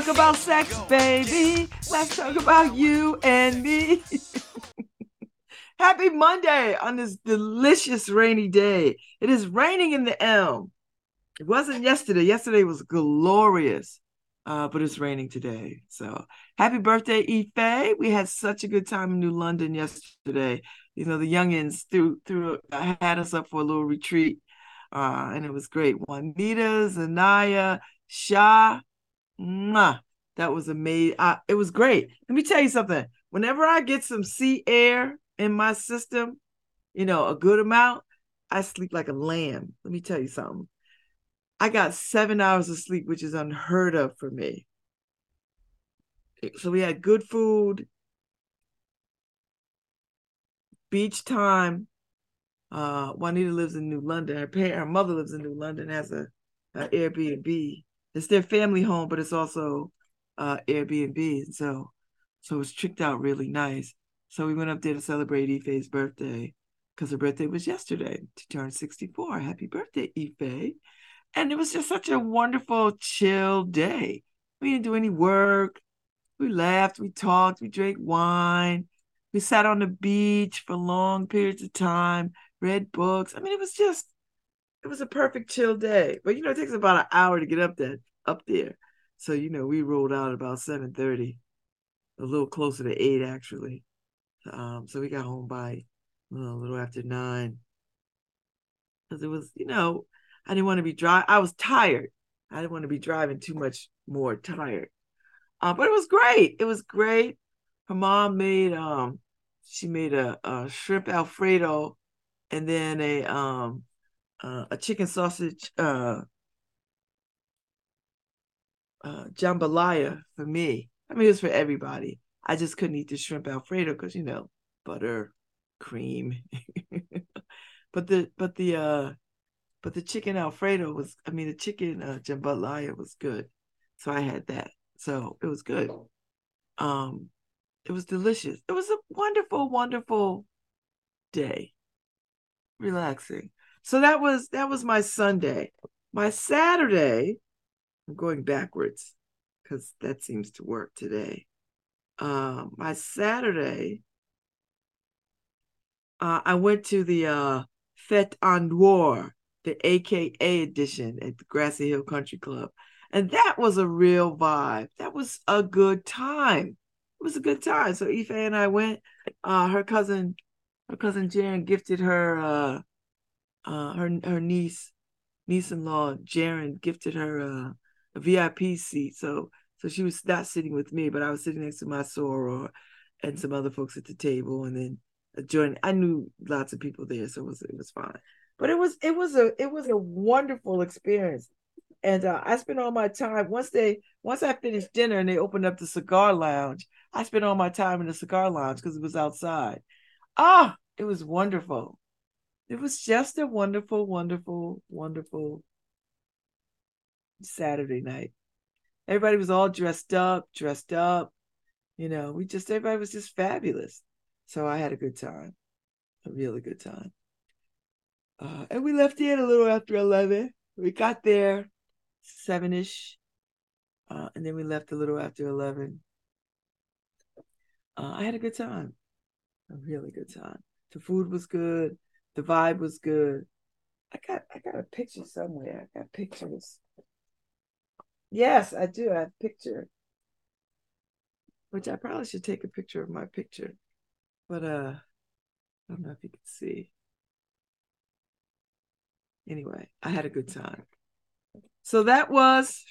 Talk about sex, baby. Let's talk about you and me. Happy Monday on this delicious rainy day. It is raining in the Elm. It wasn't yesterday. Yesterday was glorious, uh, but it's raining today. So happy birthday, Ife. We had such a good time in New London yesterday. You know, the youngins threw, threw uh, had us up for a little retreat, uh, and it was great. Juanita, Zanaya, Shah, mwah, that was amazing. Uh, it was great. Let me tell you something. Whenever I get some sea air in my system, you know, a good amount, I sleep like a lamb. Let me tell you something. I got seven hours of sleep, which is unheard of for me. So we had good food, beach time. Uh, Juanita lives in New London. Her parent, her mother lives in New London, has a, a Airbnb. It's their family home, but it's also uh, Airbnb. So, so it's tricked out really nice. So we went up there to celebrate Ife's birthday because her birthday was yesterday. She turned 64. Happy birthday, Ife. And it was just such a wonderful, chill day. We didn't do any work. We laughed, we talked, we drank wine. We sat on the beach for long periods of time, read books. I mean, it was just, it was a perfect chill day. But you know, it takes about an hour to get up there, up there. So, you know, we rolled out about 7:30, a little closer to eight actually. Um, so we got home by a little after nine. Because it was, you know, I didn't want to be dry. I was tired. I didn't want to be driving too much more tired. Uh, but it was great. It was great. Her mom made um she made a, a shrimp alfredo and then a um uh, a chicken sausage uh uh jambalaya for me. I mean it was for everybody. I just couldn't eat the shrimp alfredo because you know butter, cream. but the but the uh but the chicken alfredo was I mean the chicken uh, jambalaya was good, so I had that. So it was good. Um, it was delicious. It was a wonderful, wonderful day. Relaxing. So that was that was my Sunday. My Saturday, I'm going backwards because that seems to work today. Uh, my Saturday, uh, I went to the uh, Fête en Noir, the AKA edition at the Grassy Hill Country Club. And that was a real vibe. That was a good time. It was a good time. So Ife and I went. Uh, her cousin, her cousin Jaren gifted her uh, her her niece, niece-in-law Jaren gifted her uh, a VIP seat. So so she was not sitting with me, but I was sitting next to my soror and some other folks at the table, and then joined. I knew lots of people there, so it was it was fine. But it was it was a it was a wonderful experience, and uh, I spent all my time once they once I finished dinner and they opened up the cigar lounge. I spent all my time in the cigar lounge because it was outside. Ah, it was wonderful. It was just a wonderful, wonderful, wonderful Saturday night everybody was all dressed up, dressed up. You know, we just everybody was just fabulous. So I had a good time, a really good time. Uh, and we left here a little after eleven. We got there seven ish, uh, and then we left a little after eleven. Uh, I had a good time, a really good time. The food was good, the vibe was good. I got I got a picture somewhere. I got pictures. Yes, I do. I have a picture. Which I probably should take a picture of my picture. But uh I don't know if you can see. Anyway, I had a good time. So that was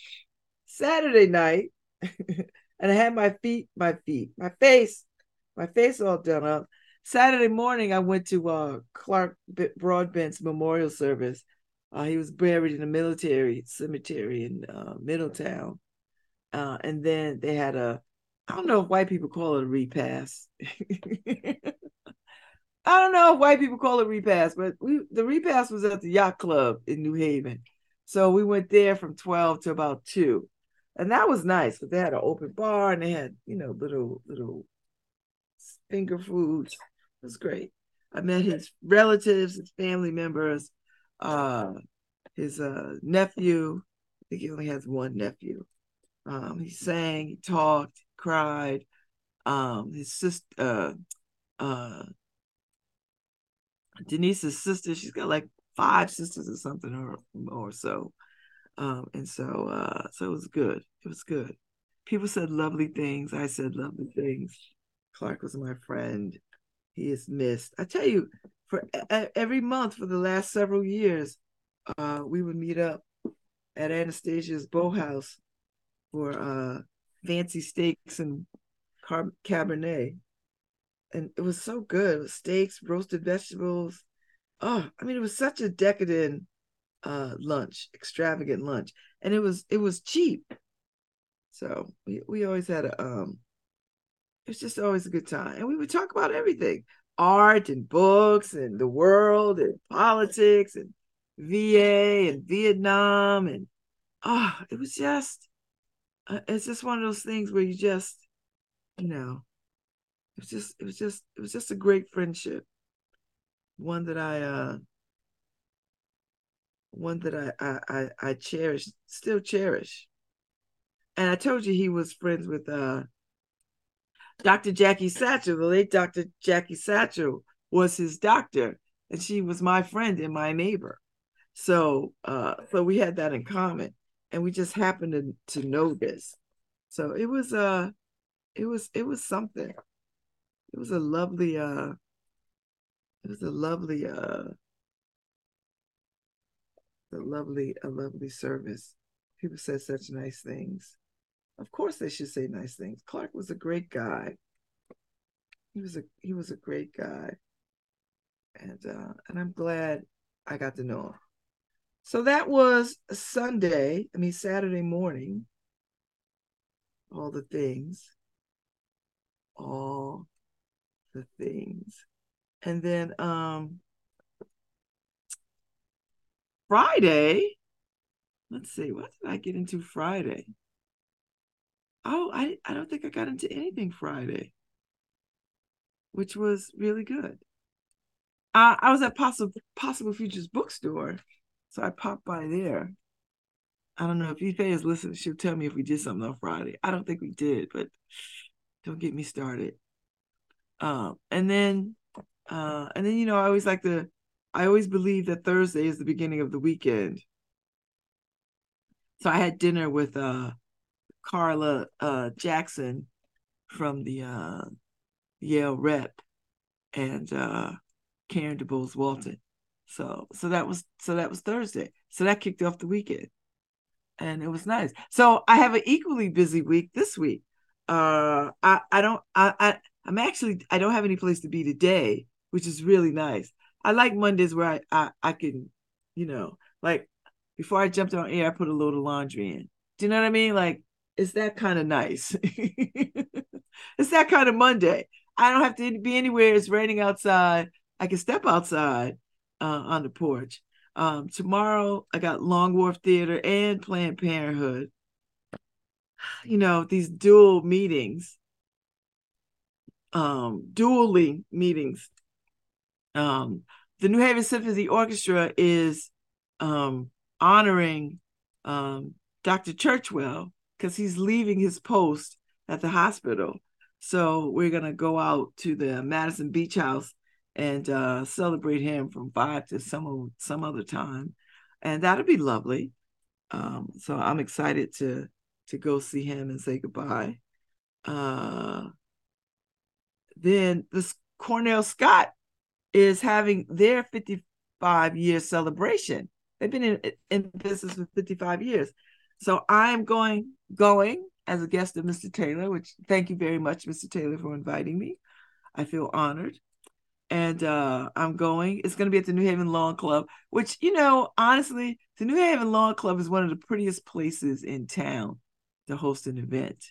Saturday night. and I had my feet, my feet, my face, my face all done up. Saturday morning, I went to uh, Clark Broadbent's memorial service uh, he was buried in a military cemetery in uh, Middletown. Uh, and then they had a, I don't know if white people call it a repast. I don't know if white people call it repast, but we the repast was at the yacht club in New Haven. So we went there from 12 to about 2. And that was nice because they had an open bar and they had, you know, little little finger foods. It was great. I met his relatives, his family members uh his uh nephew. I think he only has one nephew. Um, he sang, he talked, he cried. Um, his sister, uh, uh, Denise's sister, she's got like five sisters or something or or so. Um, and so uh, so it was good. It was good. People said lovely things. I said lovely things. Clark was my friend. He is missed. I tell you, for every month for the last several years, uh, we would meet up at Anastasia's Boathouse for uh, fancy steaks and car- Cabernet. And it was so good. It was steaks, roasted vegetables. Oh, I mean, it was such a decadent uh, lunch, extravagant lunch, and it was it was cheap. So we we always had a um, it was just always a good time, and we would talk about everything, art and books and the world and politics and VA and Vietnam and oh, it was just uh, it's just one of those things where you just you know it was just it was just it was just a great friendship. One that i uh one that i i i, I cherish still cherish. And i told you he was friends with uh dr jackie satchel the late dr jackie satchel was his doctor and she was my friend and my neighbor so uh so we had that in common and we just happened to, to know this so it was uh it was it was something. It was a lovely uh it was a lovely uh a lovely a lovely service. People said such nice things. Of course they should say nice things. Clark was a great guy. He was a he was a great guy. And uh and I'm glad I got to know him. So that was Sunday, I mean Saturday morning. All the things all the things. And then um Friday, let's see, what did I get into Friday? Oh, I, I don't think I got into anything Friday, which was really good. Uh, I was at Possible Possible Futures bookstore, so I popped by there. I don't know if Ife is listening. She'll tell me if we did something on Friday. I don't think we did, but don't get me started. Um, and then, uh, and then you know, I always like to. I always believe that Thursday is the beginning of the weekend. So I had dinner with uh, Carla uh, Jackson from the uh, Yale Rep and uh, Karen DeBose Walton. So so that was so that was Thursday. So that kicked off the weekend. And it was nice. So I have an equally busy week this week uh I I don't I, I I'm actually I don't have any place to be today, which is really nice. I like Mondays where I I, I can, you know, like before I jumped on air, I put a load of laundry in. Do you know what I mean? Like it's that kind of nice. it's that kind of Monday. I don't have to be anywhere. It's raining outside. I can step outside uh, on the porch. Um, tomorrow I got Long Wharf Theater and Planned Parenthood you know these dual meetings um dually meetings um the new haven symphony orchestra is um honoring um dr churchwell because he's leaving his post at the hospital so we're to go out to the madison beach house and uh celebrate him from five to some some other time and that'll be lovely um so i'm excited to to go see him and say goodbye. Uh, then this Cornell Scott is having their 55 year celebration. They've been in, in business for 55 years. So I'm going going as a guest of Mr. Taylor, which thank you very much, Mr. Taylor, for inviting me. I feel honored. And uh, I'm going. It's going to be at the New Haven Lawn Club, which, you know, honestly, the New Haven Lawn Club is one of the prettiest places in town to host an event.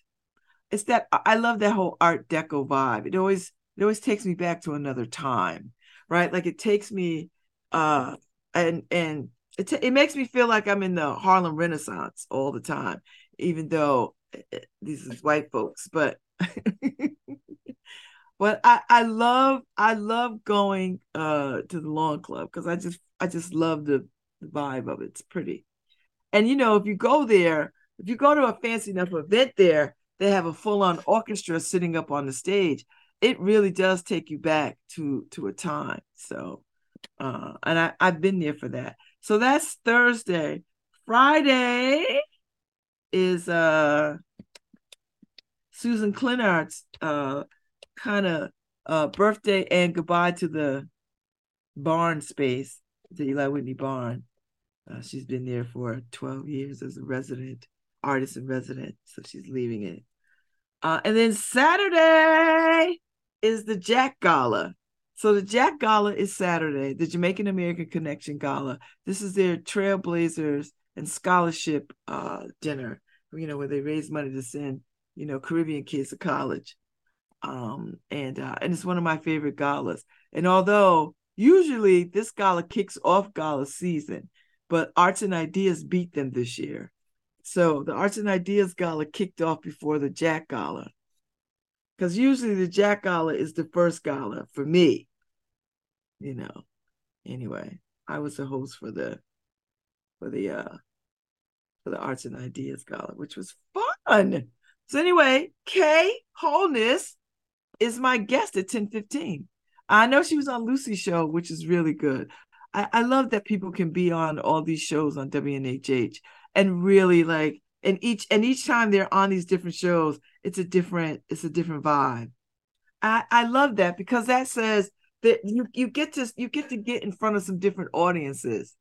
It's that I love that whole Art Deco vibe. It always it always takes me back to another time, right? Like it takes me uh and and it, t- it makes me feel like I'm in the Harlem Renaissance all the time, even though eh, eh, these is white folks, but but I, I love I love going uh to the lawn club because I just I just love the, the vibe of it. It's pretty. And you know, if you go there, if you go to a fancy enough event there, they have a full-on orchestra sitting up on the stage. It really does take you back to to a time. So uh and I, I've been there for that. So that's Thursday. Friday is uh Susan Clinard's uh kind of uh birthday and goodbye to the barn space, the Eli Whitney barn. Uh, she's been there for 12 years as a resident, artist in resident. So she's leaving it. Uh, and then Saturday is the Jack Gala. So the Jack Gala is Saturday, the Jamaican American Connection Gala. This is their Trailblazers and Scholarship uh, dinner, you know, where they raise money to send, you know, Caribbean kids to college. Um, and uh, and it's one of my favorite galas. And although usually this gala kicks off gala season, but Arts and Ideas beat them this year. So the Arts and Ideas Gala kicked off before the Jack Gala. Because usually the Jack Gala is the first gala for me. You know. Anyway, I was the host for the for the uh for the Arts and Ideas Gala, which was fun. So anyway, Kay Holness is my guest at 1015. I know she was on Lucy's show, which is really good. I, I love that people can be on all these shows on WNHH and really like and each and each time they're on these different shows, it's a different it's a different vibe. I I love that because that says that you you get to you get to get in front of some different audiences,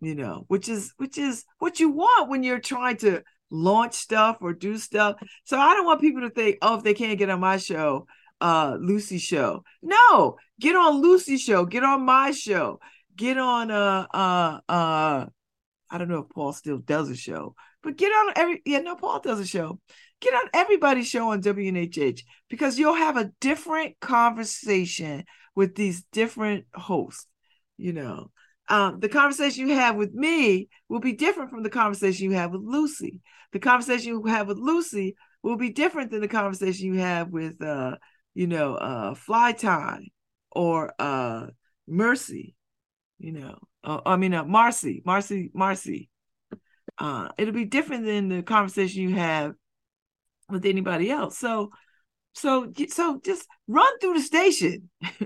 you know, which is which is what you want when you're trying to launch stuff or do stuff. So I don't want people to think, oh, if they can't get on my show, uh Lucy show. No, get on Lucy show, get on my show, get on uh uh uh I don't know if Paul still does a show, but get on every yeah, no, Paul does a show. Get on everybody's show on WNHH because you'll have a different conversation with these different hosts. You know, um, the conversation you have with me will be different from the conversation you have with Lucy. The conversation you have with Lucy will be different than the conversation you have with, uh, you know, uh, Fly Time or uh, Mercy. You know, uh, I mean, uh, Marcy, Marcy, Marcy. Uh, it'll be different than the conversation you have with anybody else. So, so, so just run through the station.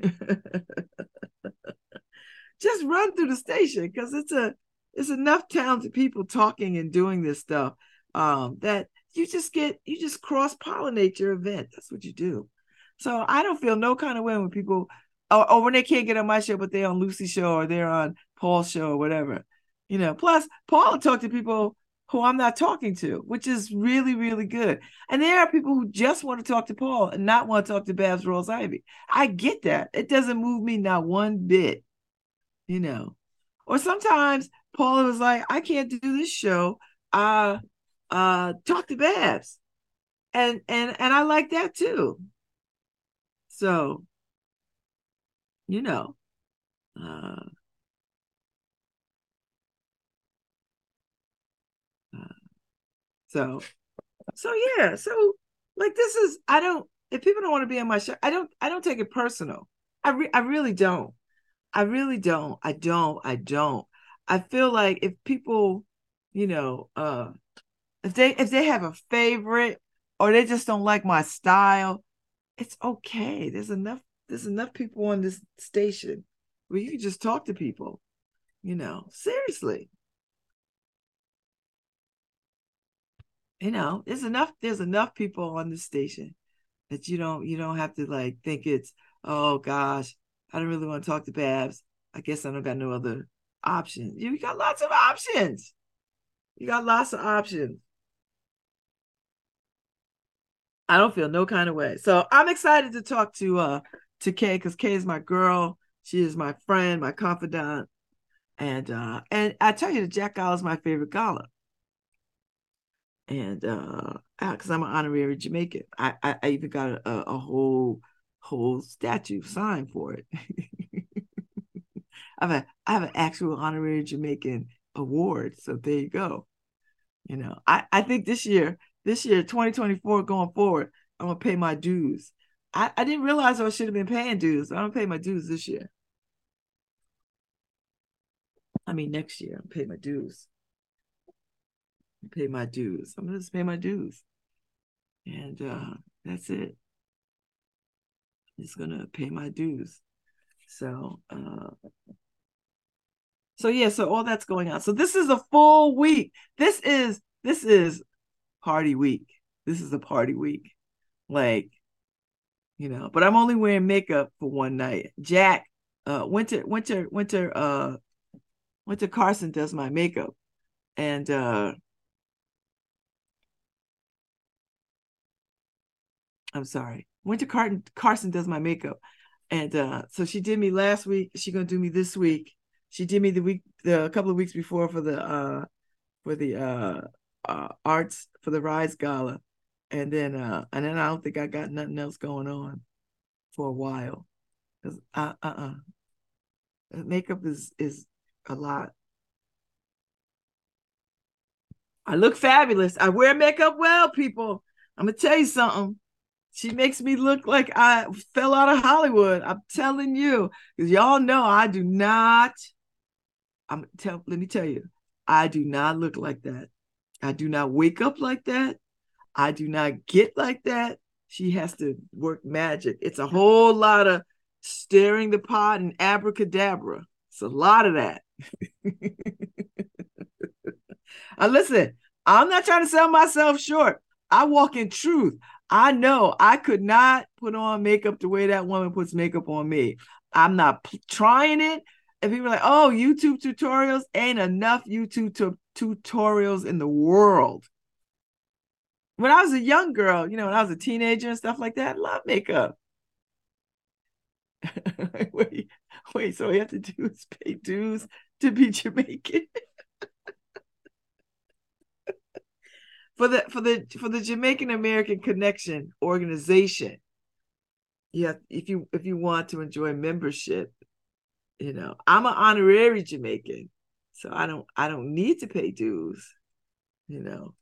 just run through the station because it's a it's enough talented people talking and doing this stuff um, that you just get you just cross pollinate your event. That's what you do. So I don't feel no kind of way when people or, or when they can't get on my show, but they're on Lucy's show or they're on Paul's show or whatever. You know, plus Paul will talk to people who I'm not talking to, which is really, really good. And there are people who just want to talk to Paul and not want to talk to Babz Rawls-Ivy. I get that. It doesn't move me not one bit, you know. Or sometimes Paul was like, I can't do this show. Uh uh talk to Babz. And and and I like that too. So you know. Uh, so, so yeah, so like this is I don't if people don't want to be on my show, I don't I don't take it personal. I re- I really don't. I really don't. I don't. I don't. I feel like if people, you know, uh if they if they have a favorite or they just don't like my style, it's okay. There's enough there's enough people on this station where you can just talk to people, you know, seriously. You know, there's enough, there's enough people on the station that you don't you don't have to like think it's, oh gosh, I don't really want to talk to Babz. I guess I don't got no other options. You got lots of options. You got lots of options. I don't feel no kind of way. So I'm excited to talk to uh to Kay because Kay is my girl. She is my friend, my confidant. And uh and I tell you the Jack Gala is my favorite gala. And uh because I'm an honorary Jamaican. I, I, I even got a, a whole whole statue signed for it. I have a I have an actual honorary Jamaican award. So there you go. You know, I, I think this year, this year, 2024 going forward, I'm gonna pay my dues. I, I didn't realize I should have been paying dues. I don't pay my dues this year. I mean, next year, i'm pay my dues. Pay my dues. I'm gonna just pay my dues. And uh that's it. I'm just gonna pay my dues. So uh so yeah, so all that's going on. So this is a full week. This is this is party week. This is a party week. Like, you know, but I'm only wearing makeup for one night. Jack, uh winter, winter, winter, uh Winter Carson does my makeup. And uh I'm sorry. Winter Carson Carson does my makeup. And uh so she did me last week. She's gonna do me this week. She did me the week the a couple of weeks before for the uh for the uh, uh arts for the Rise Gala. And then uh and then I don't think I got nothing else going on for a while. Cause uh uh uh makeup is is a lot. I look fabulous. I wear makeup well, people. I'm gonna tell you something. She makes me look like I fell out of Hollywood. I'm telling you, because y'all know I do not. I'm tell. Let me tell you, I do not look like that. I do not wake up like that. I do not get like that. She has to work magic. It's a whole lot of stirring the pot and abracadabra. It's a lot of that. uh, listen, I'm not trying to sell myself short. I walk in truth. I know I could not put on makeup the way that woman puts makeup on me. I'm not p- trying it. If people are like, oh, YouTube tutorials, ain't enough YouTube t- tutorials in the world. When I was a young girl, you know, when I was a teenager and stuff like that, I love makeup. wait, wait, so all you have to do is pay dues to be Jamaican. for the for the for the Jamaican American Connection organization. Yeah, if you if you want to enjoy membership, you know, I'm an honorary Jamaican, so I don't I don't need to pay dues, you know.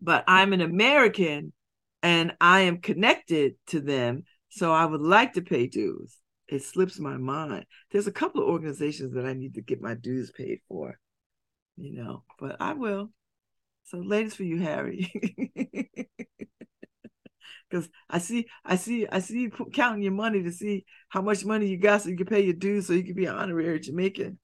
But I'm an American and I am connected to them, so I would like to pay dues. It slips my mind. There's a couple of organizations that I need to get my dues paid for, you know, but I will. So, ladies, for you, Harry. Because I see, I see, I see you counting your money to see how much money you got so you can pay your dues so you can be an honorary Jamaican.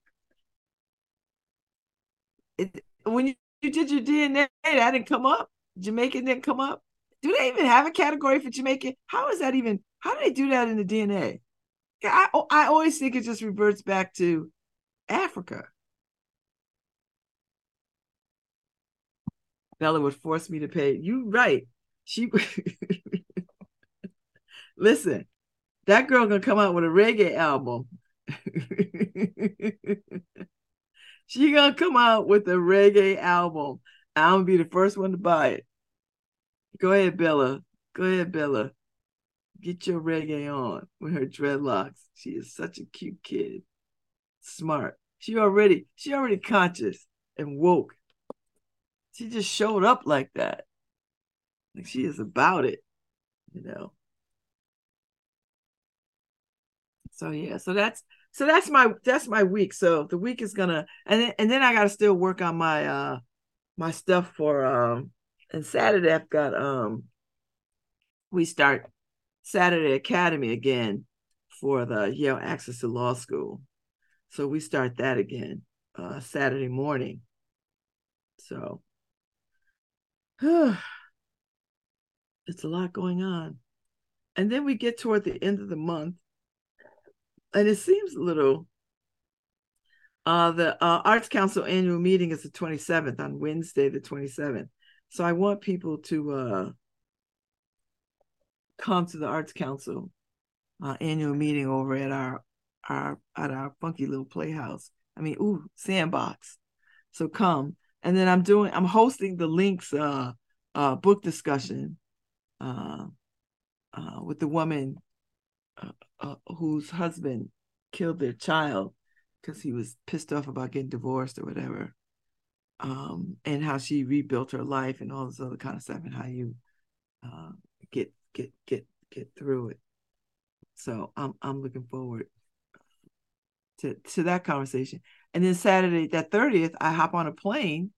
It, when you, you did your DNA, that didn't come up. Jamaican didn't come up do they even have a category for Jamaican? How is that even? How do they do that in the DNA? I I always think it just reverts back to Africa. Bella would force me to pay. You right. She listen. That girl gonna come out with a reggae album. she gonna come out with a reggae album. I'm gonna be the first one to buy it. Go ahead, Bella. Go ahead, Bella. Get your reggae on with her dreadlocks. She is such a cute kid. Smart. She already, she already conscious and woke. She just showed up like that. Like she is about it, you know. So yeah, so that's so that's my that's my week. So the week is gonna and then and then I gotta still work on my uh my stuff for um and Saturday I've got um we start Saturday Academy again for the Yale Access to Law School. So we start that again uh Saturday morning. So it's a lot going on. And then we get toward the end of the month, and it seems a little. Uh, the uh, Arts Council annual meeting is the 27th on Wednesday, the 27th. So I want people to uh, come to the Arts Council uh, annual meeting over at our our at our funky little playhouse. I mean, ooh, sandbox. So come. And then I'm doing I'm hosting the links uh uh book discussion uh, uh with the woman uh, uh, whose husband killed their child because he was pissed off about getting divorced or whatever um, and how she rebuilt her life and all this other kind of stuff and how you uh, get get get get through it. So I'm I'm looking forward to to that conversation. And then Saturday, that 30th, I hop on a plane.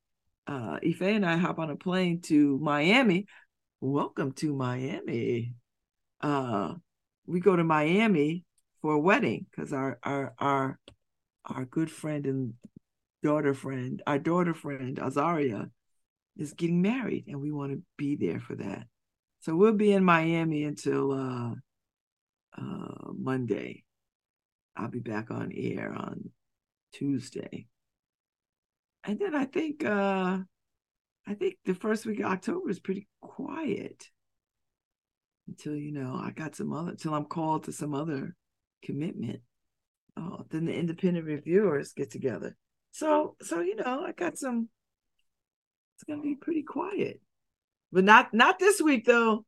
Uh, Ife and I hop on a plane to Miami. Welcome to Miami. Uh, we go to Miami for a wedding because our our our our good friend and daughter friend, our daughter friend Azaria, is getting married, and we want to be there for that. So we'll be in Miami until uh, uh, Monday. I'll be back on air on Tuesday. And then I think uh I think the first week of October is pretty quiet until you know I got some other until I'm called to some other commitment. Oh, then the independent reviewers get together. So so you know I got some. It's gonna be pretty quiet, but not not this week though.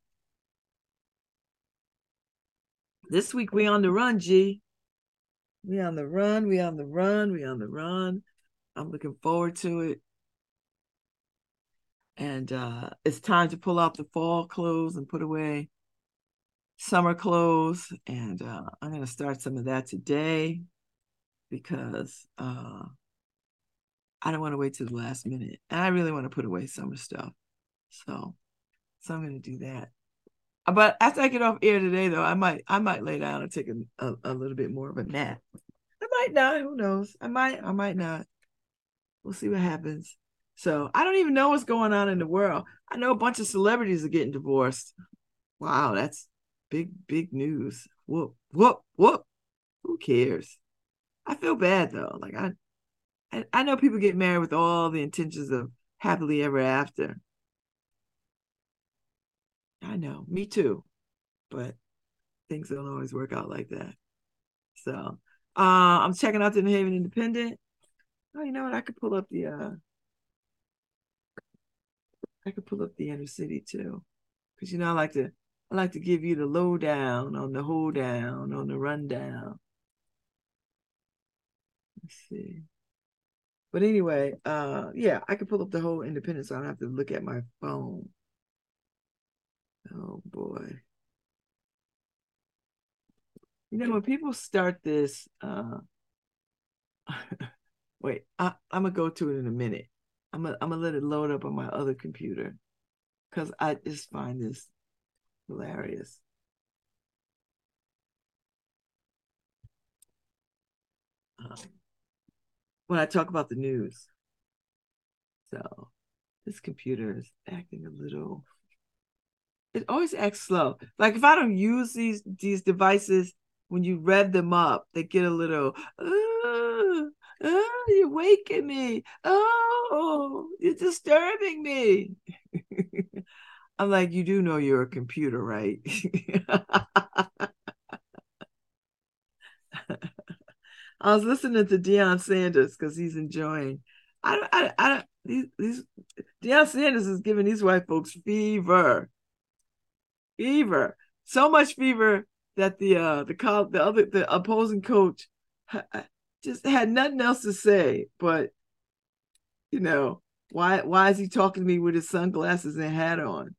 This week we on the run, G. We on the run. We on the run. We on the run. I'm looking forward to it. And uh, it's time to pull out the fall clothes and put away summer clothes. And uh, I'm going to start some of that today because uh, I don't want to wait till the last minute. And I really want to put away summer stuff. So, so I'm going to do that. But after I get off air today, though, I might I might lay down and take a, a, a little bit more of a nap. I might not. Who knows? I might. I might not. We'll see what happens. So I don't even know what's going on in the world. I know a bunch of celebrities are getting divorced. Wow, that's big, big news. Whoop, whoop, whoop. Who cares? I feel bad though. Like I, I, I know people get married with all the intentions of happily ever after. I know, me too. But things don't always work out like that. So uh, I'm checking out the New Haven Independent. Oh, you know what? I could pull up the uh I could pull up the inner city too. Cause you know I like to I like to give you the lowdown on the hold down, on the rundown. Let's see. But anyway, uh yeah, I could pull up the whole independence. So I don't have to look at my phone. Oh boy. You know, when people start this, uh, wait, I, I'm gonna go to it in a minute. I'm gonna, I'm gonna let it load up on my other computer because I just find this hilarious. Um, when I talk about the news. So this computer is acting a little it always acts slow. Like if I don't use these these devices, when you rev them up, they get a little. Oh, oh you're waking me. Oh, you're disturbing me. I'm like, you do know you're a computer, right? I was listening to Deion Sanders because he's enjoying. I, don't I, I, don't these, these Deion Sanders is giving these white folks fever fever, so much fever that the uh the call the other the opposing coach ha- just had nothing else to say. But you know why why is he talking to me with his sunglasses and hat on?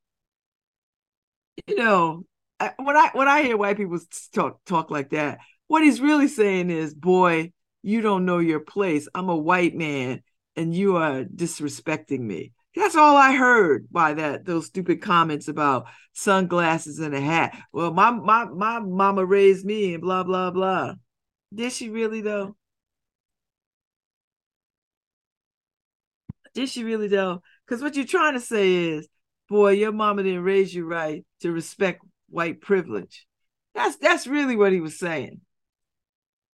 You know, I, when I when I hear white people talk talk like that, what he's really saying is, boy, you don't know your place. I'm a white man, and you are disrespecting me. That's all I heard by that those stupid comments about sunglasses and a hat. Well, my my my mama raised me and blah blah blah. Did she really though? Did she really though? Because what you're trying to say is, boy, your mama didn't raise you right to respect white privilege. That's that's really what he was saying.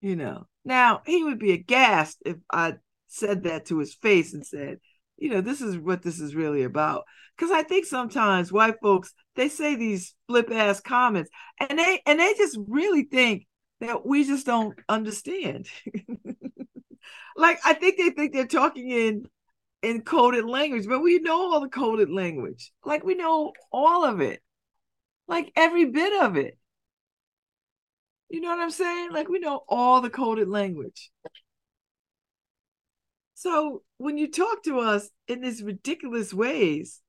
You know. Now he would be aghast if I said that to his face and said, you know, this is what this is really about. Because I think sometimes white folks they say these flip ass comments, and they and they just really think that we just don't understand. like I think they think they're talking in in coded language, but we know all the coded language. Like we know all of it, like every bit of it. You know what I'm saying? Like we know all the coded language. So when you talk to us in these ridiculous ways,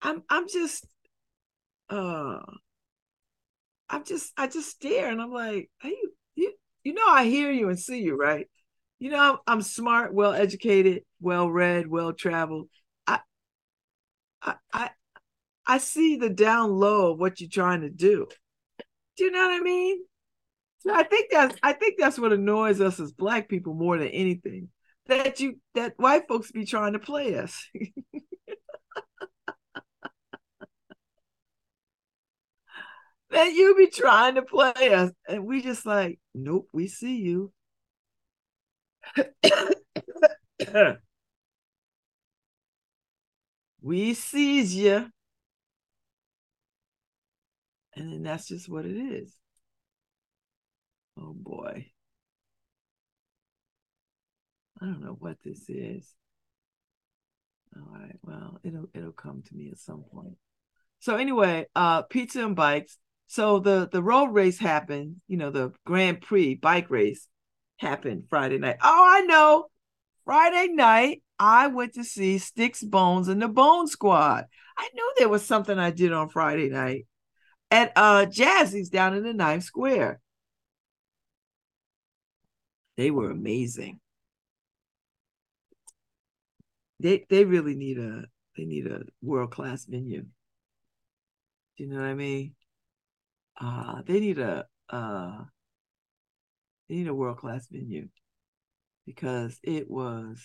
I'm I'm just uh I'm just I just stare and I'm like, hey, you you know, I hear you and see you, right? You know, I'm, I'm smart, well educated, well read, well traveled. I, I, I, I see the down low of what you're trying to do. Do you know what I mean? I think that's I think that's what annoys us as black people more than anything. That you that white folks be trying to play us. that you be trying to play us. And we just like, nope, we see you. we sees you. And then that's just what it is. Oh boy. I don't know what this is. All right. Well, it'll it'll come to me at some point. So anyway, uh pizza and bikes. So the the road race happened, you know, the Grand Prix bike race happened Friday night. Oh, I know. Friday night, I went to see Stix Bones and the Bone Squad. I knew there was something I did on Friday night at uh Jazzy's down in the ninth square. They were amazing. They they really need a they need a world class venue. Do you know what I mean? Uh they need a uh they need a world class venue because it was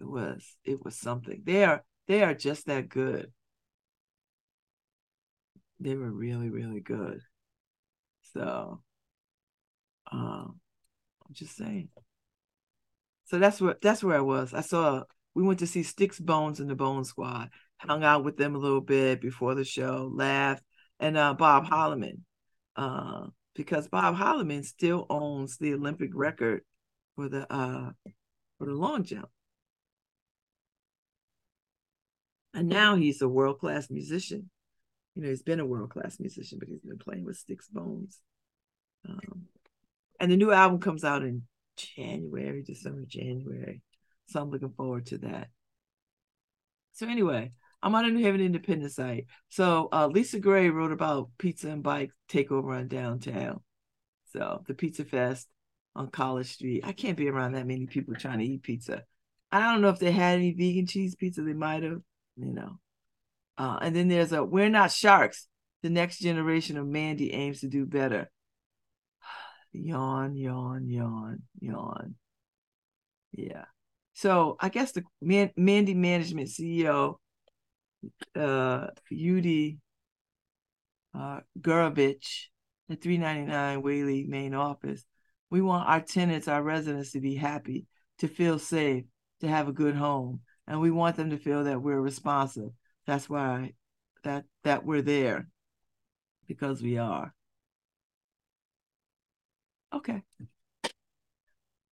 it was it was something. They are they are just that good. They were really really good. So um I'm just saying. So that's where that's where I was. I saw we went to see Stix Bones and the Bone Squad, hung out with them a little bit before the show, laughed, and uh, Bob Holloman, uh, because Bob Holloman still owns the Olympic record for the uh, for the long jump, and now he's a world class musician. You know, he's been a world class musician, but he's been playing with Stix Bones. Um, and the new album comes out in January, December, January. So I'm looking forward to that. So anyway, I'm on a New Haven Independent site. So uh, Lisa Gray wrote about pizza and bike takeover on downtown. So the Pizza Fest on College Street. I can't be around that many people trying to eat pizza. I don't know if they had any vegan cheese pizza. They might have, you know. Uh, and then there's a We're Not Sharks. The next generation of Mandy aims to do better yawn, yawn, yawn, yawn. Yeah. So I guess the Man- Mandy Management CEO, uh, Yudi uh, at 399 Whalley main office. We want our tenants, our residents to be happy, to feel safe, to have a good home. And we want them to feel that we're responsive. That's why that that we're there because we are. Okay.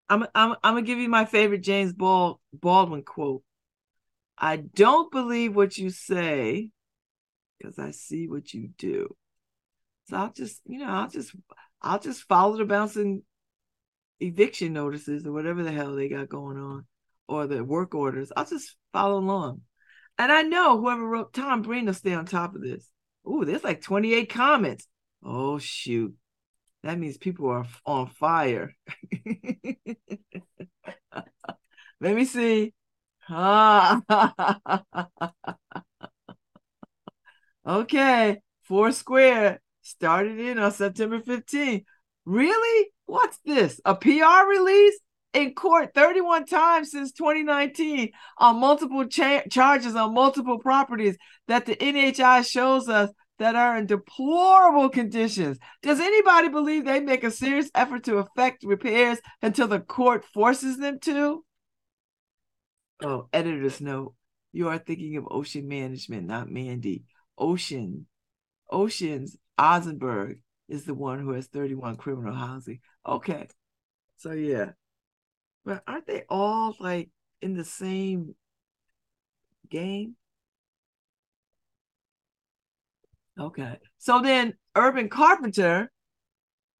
I'm I'm I'm gonna give you my favorite James Bald, Baldwin quote. I don't believe what you say because I see what you do. So I'll just, you know, I'll just I'll just follow the bouncing eviction notices or whatever the hell they got going on or the work orders. I'll just follow along. And I know whoever wrote Tom Breen will stay on top of this. Ooh, there's like 28 comments. Oh shoot that means people are on fire. Let me see. Ah. okay, Four Square started in on September 15th. Really? What's this? A PR release? In court 31 times since 2019 on multiple cha- charges on multiple properties that the NHI shows us that are in deplorable conditions. Does anybody believe they make a serious effort to effect repairs until the court forces them to? Oh, editor's note. You are thinking of Ocean Management, not Mandy. Ocean, Ocean's Ozenberg is the one who has 31 criminal housing. Okay. So yeah. But aren't they all like in the same game? Okay. So then Urban Carpenter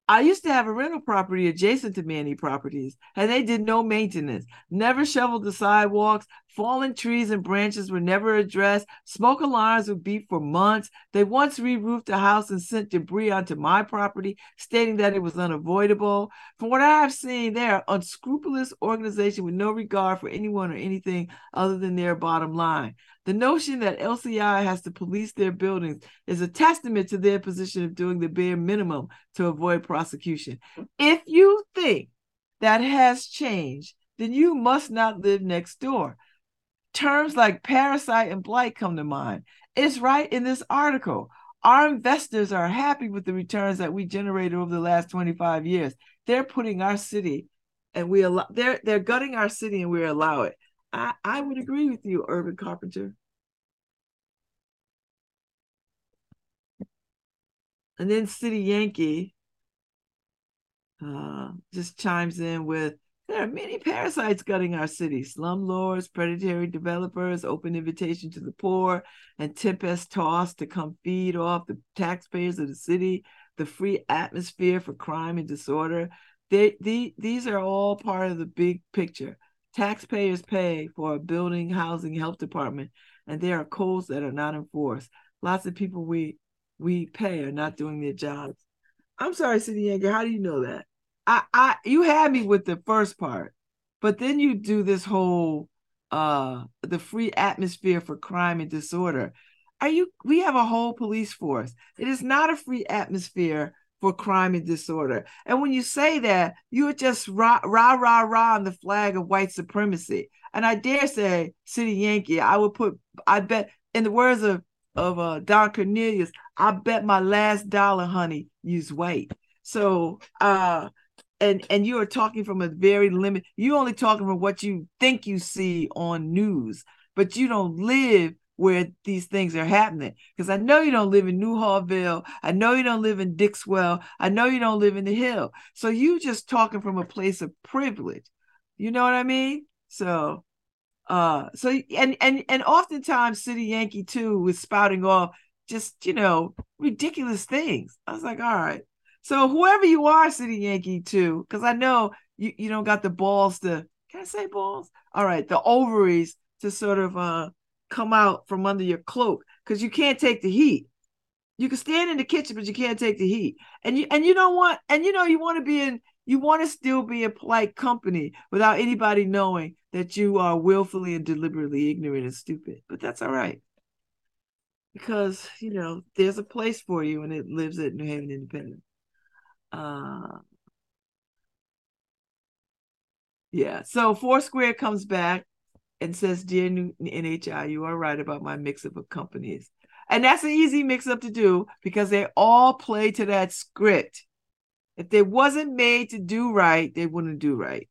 I used to have a rental property adjacent to Manny Properties, and they did no maintenance, never shoveled the sidewalks, fallen trees and branches were never addressed, smoke alarms would beep for months. They once re roofed the house and sent debris onto my property, stating that it was unavoidable. From what I have seen, they are unscrupulous organization with no regard for anyone or anything other than their bottom line. The notion that LCI has to police their buildings is a testament to their position of doing the bare minimum to avoid prosecution. If you think that has changed, then you must not live next door. Terms like parasite and blight come to mind. It's right in this article. Our investors are happy with the returns that we generated over the last 25 years. They're putting our city and we allow they're they're gutting our city and we allow it. I, I would agree with you, Urban Carpenter. And then City Yankee uh, just chimes in with there are many parasites gutting our city slumlords, predatory developers, open invitation to the poor, and tempest tossed to come feed off the taxpayers of the city, the free atmosphere for crime and disorder. They, they, these are all part of the big picture. Taxpayers pay for a building, housing, health department, and there are codes that are not enforced. Lots of people we we pay are not doing their jobs. I'm sorry, City Yankee, how do you know that? I, I you had me with the first part, but then you do this whole uh the free atmosphere for crime and disorder. Are you we have a whole police force. It is not a free atmosphere for crime and disorder. And when you say that, you're just rah rah rah rah on the flag of white supremacy. And I dare say, City Yankee, I would put, I bet, in the words of of uh, Don Cornelius, I bet my last dollar, honey, use white. So uh and and you are talking from a very limit you only talking from what you think you see on news but you don't live where these things are happening. Because i know you don't live in newhallville i know you don't live in dixwell i know you don't live in the hill. So you just talking from a place of privilege you know what i mean? So uh so and and and oftentimes city yankee too was spouting off just you know ridiculous things i was like all right so whoever you are, City Yankee, too, because I know you, you don't got the balls to can I say balls? All right, the ovaries to sort of uh come out from under your cloak because you can't take the heat. You can stand in the kitchen, but you can't take the heat. And you and you don't want and you know you want to be in you want to still be a polite company without anybody knowing that you are willfully and deliberately ignorant and stupid. But that's all right. Because, you know, there's a place for you and it lives at New Haven Independent. Uh, yeah. So Foursquare comes back and says, Dear new NHI, you are right about my mix of companies. And that's an easy mix up to do because they all play to that script. If they wasn't made to do right, they wouldn't do right.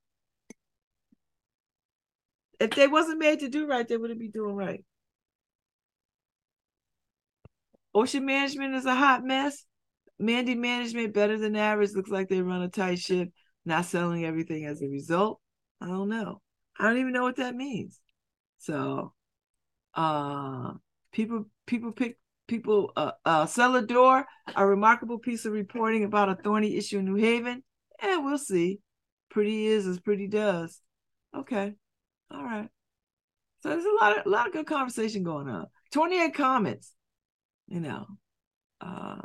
If they wasn't made to do right, they wouldn't be doing right. Ocean management is a hot mess. Mandy management better than average. Looks like they run a tight ship, not selling everything as a result. I don't know. I don't even know what that means. So, uh, people people pick people uh, uh cellar door a remarkable piece of reporting about a thorny issue in New Haven. Yeah, we'll see. Pretty is as pretty does. Okay, all right. So there's a lot of a lot of good conversation going on. 28 comments. You know, uh,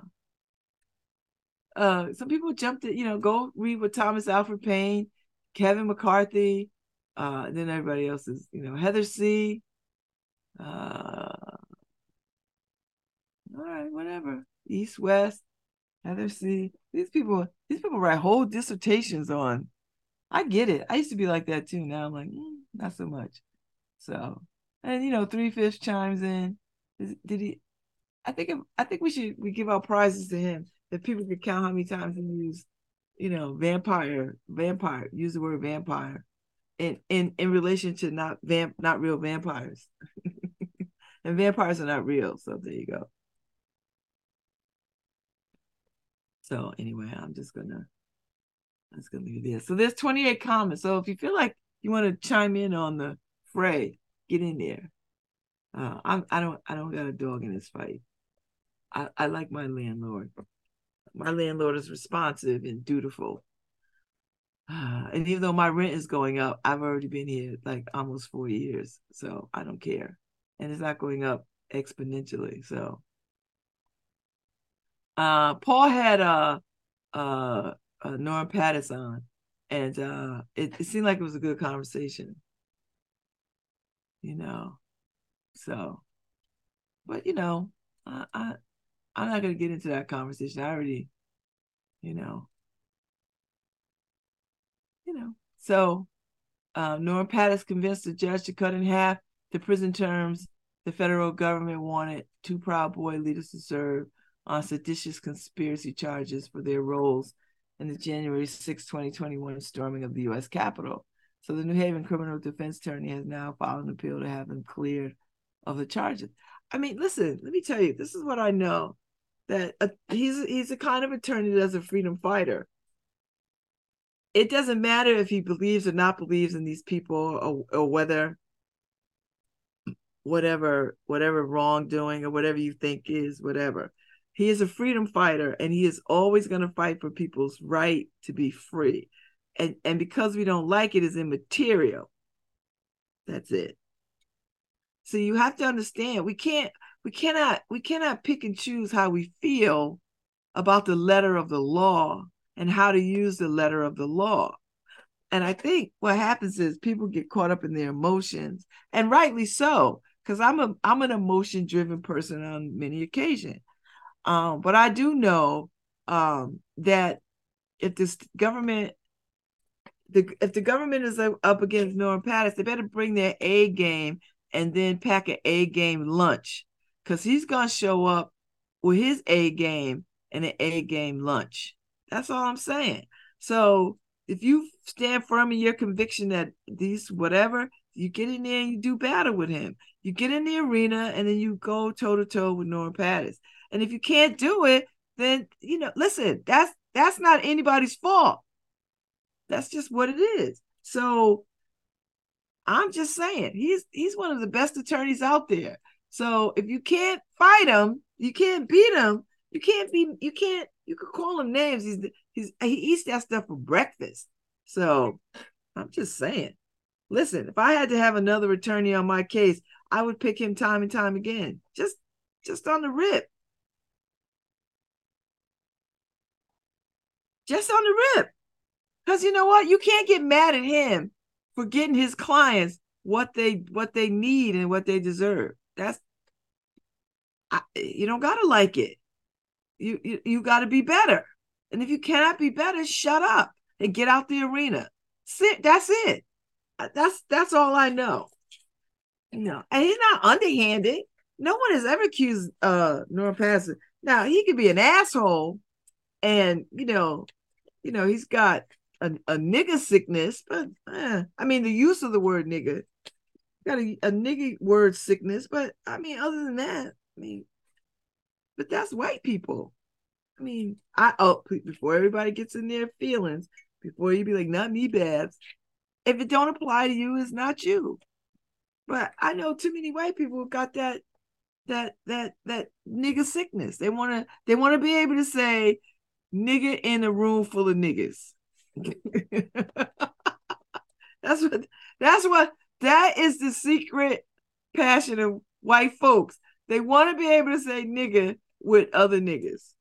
uh, some people jumped it, you know, go read what Thomas Alfred Payne, Kevin McCarthy, uh, then everybody else is, you know, Heather C. Uh, all right, whatever. East West, Heather C. These people, these people write whole dissertations on. I get it. I used to be like that too. Now I'm like, mm, not so much. So, and you know, three chimes in. Did he? I think I think we should we give out prizes to him that people could count how many times he used, you know, vampire, vampire, use the word vampire in in in relation to not vamp not real vampires. and vampires are not real, so there you go. So anyway, I'm just gonna I'm just gonna leave this. So there's 28 comments. So if you feel like you want to chime in on the fray, get in there. Uh, I'm I don't I don't got a dog in this fight. I, I like my landlord. my landlord is responsive and dutiful. Uh, and even though my rent is going up, I've already been here like almost four years, so I don't care, and it's not going up exponentially. So, uh, Paul had a, uh, uh, uh, Norm Pattis on, and uh, it, it seemed like it was a good conversation. You know, so, but you know, I, I I'm not gonna get into that conversation. I already, you know, you know. So, um, Norm Pattis convinced the judge to cut in half the prison terms the federal government wanted two Proud Boy leaders to serve on seditious conspiracy charges for their roles in the January 6, 2021 storming of the U.S. Capitol. So the New Haven criminal defense attorney has now filed an appeal to have them cleared of the charges. I mean, listen, let me tell you, this is what I know that a, he's he's a kind of attorney that's a freedom fighter. It doesn't matter if he believes or not believes in these people or, or whether whatever whatever wrongdoing or whatever you think is whatever. He is a freedom fighter and he is always going to fight for people's right to be free. And and because we don't like it is immaterial. That's it. So you have to understand we can't we cannot we cannot pick and choose how we feel about the letter of the law and how to use the letter of the law. And I think what happens is people get caught up in their emotions, and rightly so, because I'm a I'm an emotion driven person on many occasions. Um, but I do know um, that if this government the if the government is up against Norm Pattis, they better bring their A game and then pack an A game lunch because he's gonna show up with his A game and an A game lunch. That's all I'm saying. So if you stand firm in your conviction that these whatever, you get in there and you do battle with him. You get in the arena and then you go toe to toe with Norm Pattis. And if you can't do it, then you know, listen, that's that's not anybody's fault. That's just what it is. So I'm just saying, he's he's one of the best attorneys out there. So if you can't fight him, you can't beat him. You can't be. You can't. You could call him names. He's he's he eats that stuff for breakfast. So I'm just saying. Listen, if I had to have another attorney on my case, I would pick him time and time again. Just just on the rip. Just on the rip. Because you know what? You can't get mad at him for getting his clients what they what they need and what they deserve. That's I, you don't gotta like it. You you, you got to be better. And if you cannot be better, shut up and get out the arena. Sit. That's it. Uh, that's that's all I know. Know, and he's not underhanded. No one has ever accused uh Norm Pattis. Now he could be an asshole, and you know, you know he's got a, a nigga sickness, but eh, I mean the use of the word nigga got a, a nigga word sickness, but I mean other than that, I mean, but that's white people. I mean, I oh before everybody gets in their feelings, before you be like, not me, Babz. If it don't apply to you, it's not you. But I know too many white people who got that that that that nigga sickness. They wanna they wanna be able to say nigga in a room full of niggas. that's what that's what that is the secret passion of white folks. They want to be able to say nigga with other niggas.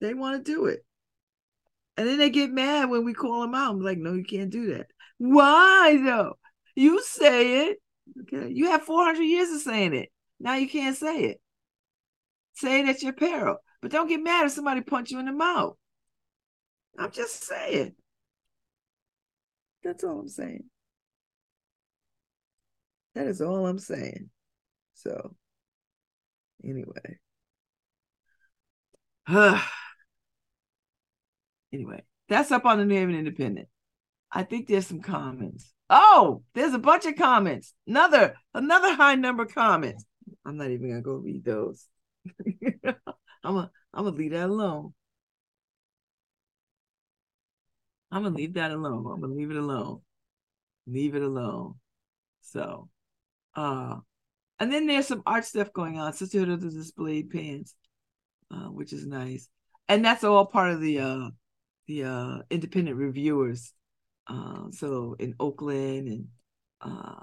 They want to do it. And then they get mad when we call them out. I'm like, no, you can't do that. Why though? You say it. Okay. You have 400 years of saying it. Now you can't say it. Say it at your peril. But don't get mad if somebody punch you in the mouth. I'm just saying. That's all I'm saying. That is all I'm saying. So, anyway. anyway, that's up on the New Haven Independent. I think there's some comments. Oh, there's a bunch of comments. Another another high number comments. I'm not even gonna go read those. I'm gonna I'm gonna leave that alone. I'm gonna leave that alone. I'm gonna leave it alone. Leave it alone. So, uh, and then there's some art stuff going on. Sisterhood of the Displayed Pants, uh, which is nice. and that's all part of the uh the uh independent reviewers. Uh, so in Oakland and uh,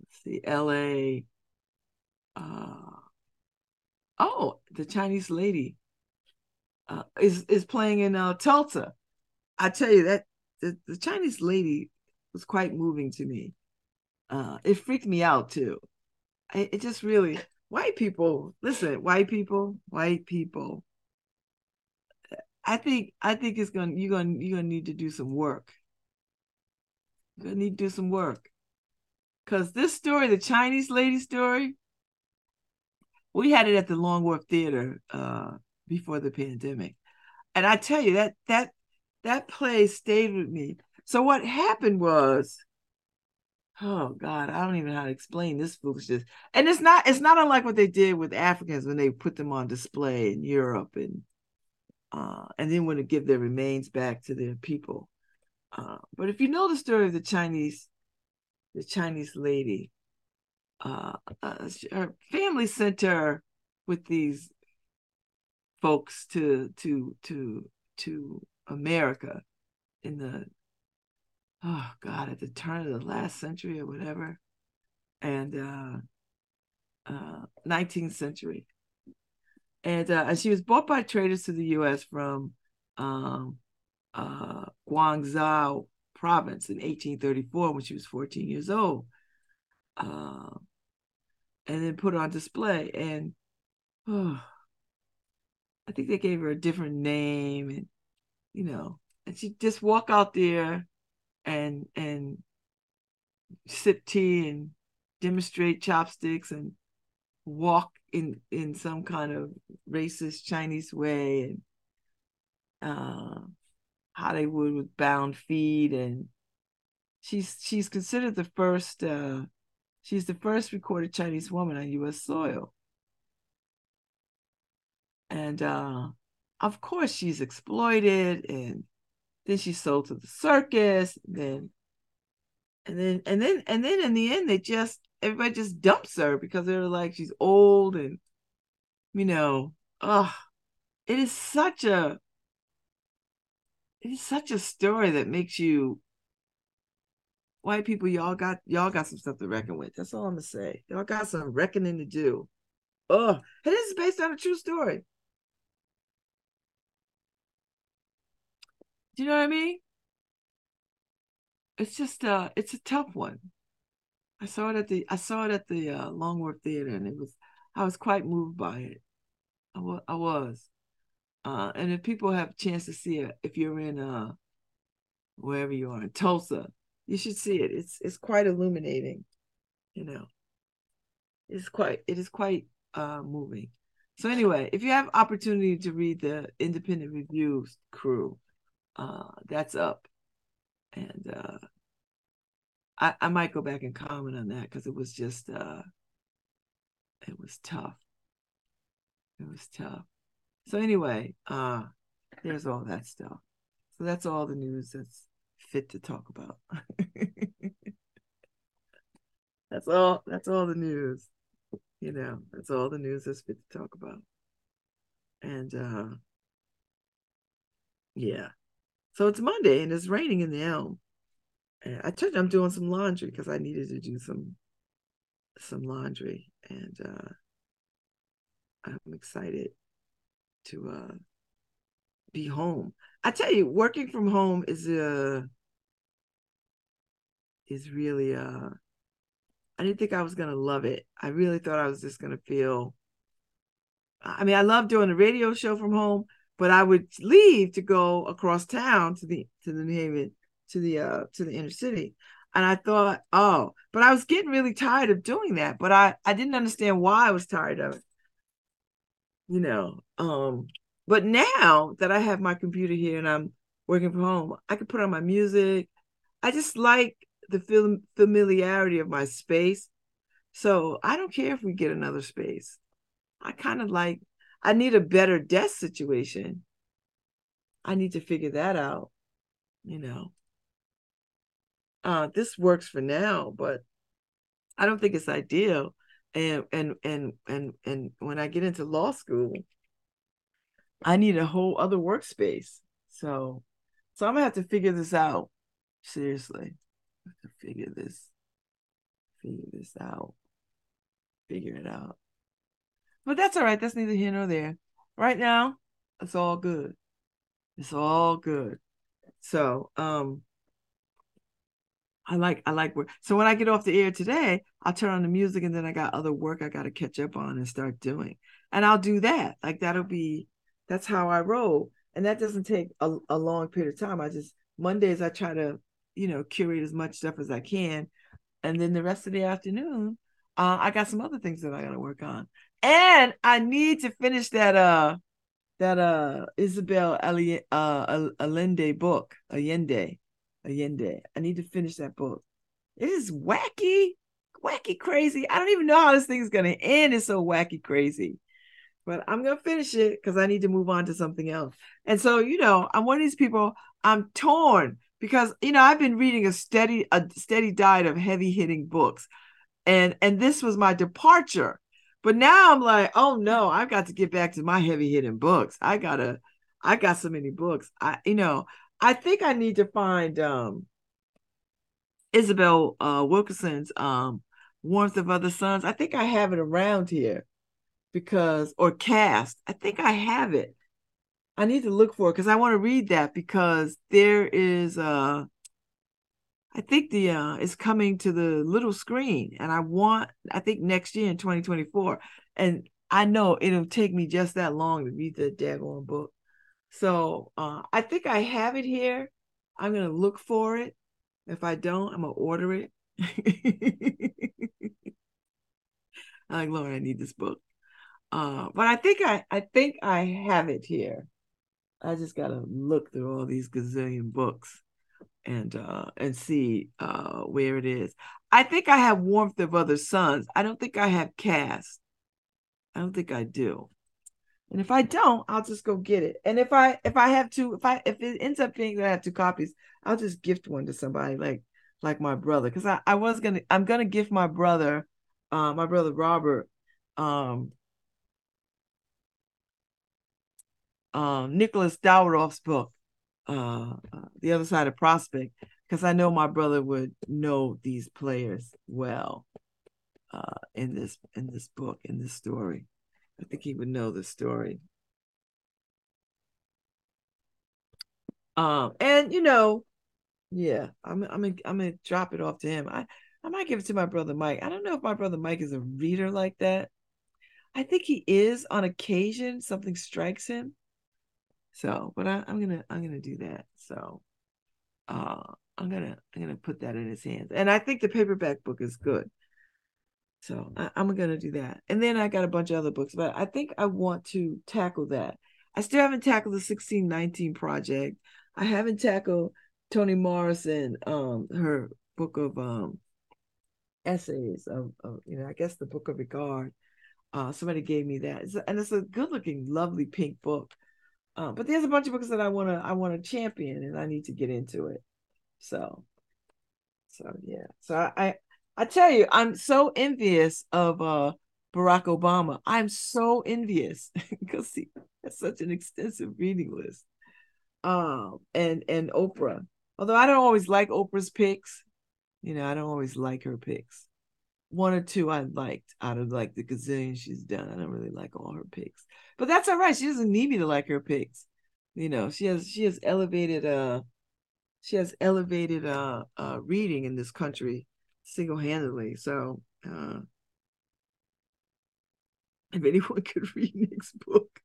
let's see, L.A. Uh, oh, the Chinese lady uh, is is playing in uh, Tulsa. I tell you that the, the Chinese lady was quite moving to me. Uh, it freaked me out too. I, it just really white people. Listen, white people, white people. I think I think it's gonna you're gonna you're gonna need to do some work. You're gonna need to do some work. Cause this story, the Chinese lady story, we had it at the Long Wharf Theater uh, before the pandemic. And I tell you that that that play stayed with me. So what happened was, oh God, I don't even know how to explain this foolishness. And it's not it's not unlike what they did with Africans when they put them on display in Europe and uh, and then when to give their remains back to their people. Uh, but if you know the story of the Chinese, the Chinese lady, uh, uh, her family sent her with these folks to to to to America in the oh god at the turn of the last century or whatever. And uh uh 19th century. And uh and she was bought by traders to the US from um uh Guangzhou province in 1834 when she was 14 years old uh, and then put it on display. And oh I think they gave her a different name and you know, and she just walk out there and and sip tea and demonstrate chopsticks and walk in in some kind of racist Chinese way and uh Hollywood with bound feet. And she's she's considered the first uh she's the first recorded Chinese woman on US soil. And uh, of course she's exploited and then she's sold to the circus then and then and then and then in the end they just everybody just dumps her because they're like she's old and you know oh it is such a it is such a story that makes you white people y'all got y'all got some stuff to reckon with that's all i'm gonna say y'all got some reckoning to do oh and this is based on a true story Do you know what I mean? It's just uh it's a tough one. I saw it at the I saw it at the uh, Long Wharf Theater and it was I was quite moved by it. I, I was. Uh, and if people have a chance to see it, if you're in uh wherever you are in Tulsa, you should see it. It's it's quite illuminating, you know. It's quite it is quite uh moving. So anyway, if you have opportunity to read the independent reviews crew, uh, that's up. And uh, I, I might go back and comment on that because it was just, uh, it was tough. It was tough. So anyway, uh, there's all that stuff. So that's all the news that's fit to talk about. that's all. That's all the news. You know, that's all the news that's fit to talk about. And uh, yeah, so it's Monday and it's raining in the Elm. And I told you I'm doing some laundry because I needed to do some some laundry, and uh, I'm excited to uh, be home. I tell you, working from home is a is really uh I didn't think I was gonna love it. I really thought I was just gonna feel I mean, I love doing a radio show from home, but I would leave to go across town to the to the New Haven to the uh to the inner city. And I thought, oh, but I was getting really tired of doing that, but I I didn't understand why I was tired of it. You know, um but now that I have my computer here and I'm working from home, I can put on my music. I just like the fam- familiarity of my space. So I don't care if we get another space. I kind of like I need a better desk situation. I need to figure that out, you know. Uh, this works for now, but I don't think it's ideal. And and and and and when I get into law school, I need a whole other workspace. So, so I'm gonna have to figure this out. Seriously, I have to figure this, figure this out, figure it out. But that's all right. That's neither here nor there. Right now, it's all good. It's all good. So, um, I like I like work. So when I get off the air today, I'll turn on the music and then I got other work I got to catch up on and start doing. And I'll do that. Like that'll be that's how I roll. And that doesn't take a, a long period of time. I just Mondays I try to, you know, curate as much stuff as I can. And then the rest of the afternoon, uh, I got some other things that I gotta work on. And I need to finish that uh that uh Isabel uh Allende book, Allende. Allende. I need to finish that book. It is wacky, wacky crazy. I don't even know how this thing is gonna end. It's so wacky crazy. But I'm gonna finish it because I need to move on to something else. And so, you know, I'm one of these people, I'm torn because you know, I've been reading a steady, a steady diet of heavy hitting books. And and this was my departure. But now I'm like, oh no, I've got to get back to my heavy hitting books. I gotta, I got so many books. I, you know, I think I need to find um Isabel uh Wilkerson's um Warmth of Other Suns. I think I have it around here because or Caste. I think I have it. I need to look for it because I want to read that because there is uh I think the uh is coming to the little screen and I want I think next year in 2024 and I know it'll take me just that long to read the daggone book. So uh, I think I have it here. I'm gonna look for it. If I don't, I'm gonna order it. I'm like, Lord, I need this book. Uh, but I think I I think I have it here. I just gotta look through all these gazillion books and uh and see uh where it is. I think I have Warmth of Other Suns. I don't think I have Caste. I don't think I do. And if I don't, I'll just go get it. And if I if I have to, if I if it ends up being that I have two copies, I'll just gift one to somebody like like my brother. Cause I, I was gonna I'm gonna gift my brother, uh my brother Robert, um um Nicholas Dawidoff's book, uh, uh The Other Side of Prospect, because I know my brother would know these players well uh in this in this book, in this story. I think he would know the story. Um, and you know, yeah, I'm I'm gonna, I'm gonna drop it off to him. I I might give it to my brother Mike. I don't know if my brother Mike is a reader like that. I think he is on occasion. Something strikes him. So, but I, am gonna I'm gonna do that. So, uh, I'm gonna I'm gonna put that in his hands. And I think the paperback book is good. So I, am gonna do that. And then I got a bunch of other books, but I think I want to tackle that. I still haven't tackled the 1619 project. I haven't tackled Toni Morrison, um, her book of um essays of, of you know, I guess the book of regard. Uh, somebody gave me that, it's, and it's a good-looking, lovely pink book. Uh, but there's a bunch of books that I want to I want to champion, and I need to get into it. So, so yeah. So I, I I tell you, I'm so envious of uh, Barack Obama. I'm so envious because he has such an extensive reading list. Um, and and Oprah. Although I don't always like Oprah's picks, you know, I don't always like her picks. One or two I liked out of like the gazillion she's done. I don't really like all her picks, but that's all right. She doesn't need me to like her picks. You know, she has she has elevated uh she has elevated uh, uh reading in this country single-handedly. So uh, if anyone could read Nick's book.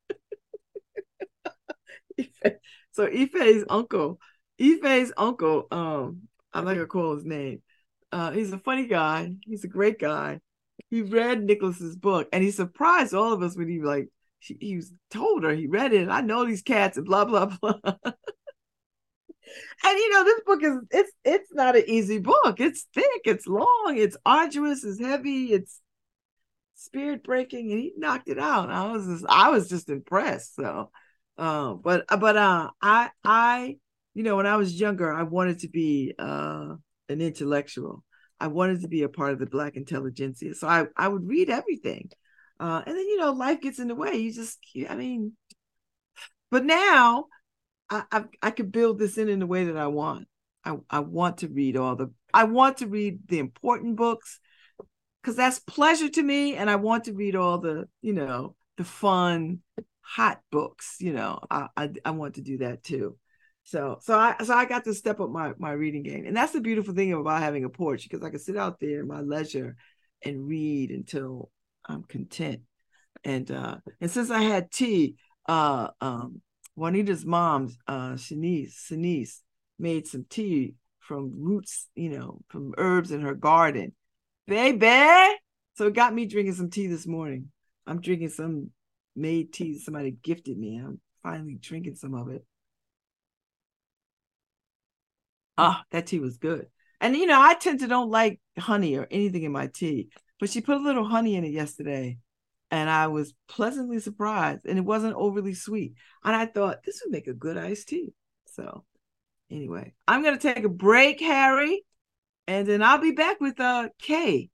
so Ife's uncle, Ife's uncle, um, I'm not gonna call his name. Uh, he's a funny guy. He's a great guy. He read Nicholas's book and he surprised all of us when he like he, was told her he read it. I know these cats and blah blah blah. And you know this book is it's it's not an easy book. It's thick. It's long. It's arduous. It's heavy. It's spirit breaking and he knocked it out. I was just i was just impressed. So uh, but but uh i i you know when i was younger i wanted to be uh an intellectual i wanted to be a part of the black intelligentsia so i i would read everything uh and then you know life gets in the way you just i mean But now I, I, I could build this in in the way that I want. I, I want to read all the I want to read the important books because that's pleasure to me, and I want to read all the you know the fun hot books. You know, I I, I want to do that too. So so I so I got to step up my my reading game, and that's the beautiful thing about having a porch because I can sit out there in my leisure and read until I'm content. And uh and since I had tea, uh um Juanita's mom, uh Shanice, Shanice made some tea from roots, you know, from herbs in her garden. Baby. So it got me drinking some tea this morning. I'm drinking some made tea somebody gifted me. I'm finally drinking some of it. Oh, that tea was good. And you know, I tend to don't like honey or anything in my tea, but she put a little honey in it yesterday, and I was pleasantly surprised. And it wasn't overly sweet. And I thought this would make a good iced tea. So, anyway, I'm gonna take a break, Harry, and then I'll be back with uh Kay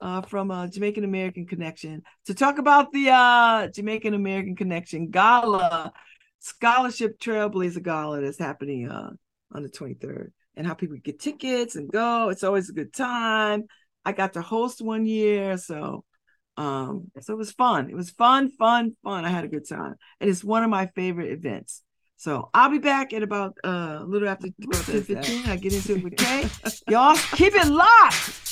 uh, from uh, Jamaican American Connection to talk about the uh, Jamaican American Connection Gala Scholarship Trailblazer Gala that's happening uh, on the 23rd and how people get tickets and go. It's always a good time. I got to host one year, so um, so it was fun. It was fun, fun, fun. I had a good time, and it's one of my favorite events. So I'll be back at about uh, a little after 15. I get into it with Kay. Y'all keep it locked.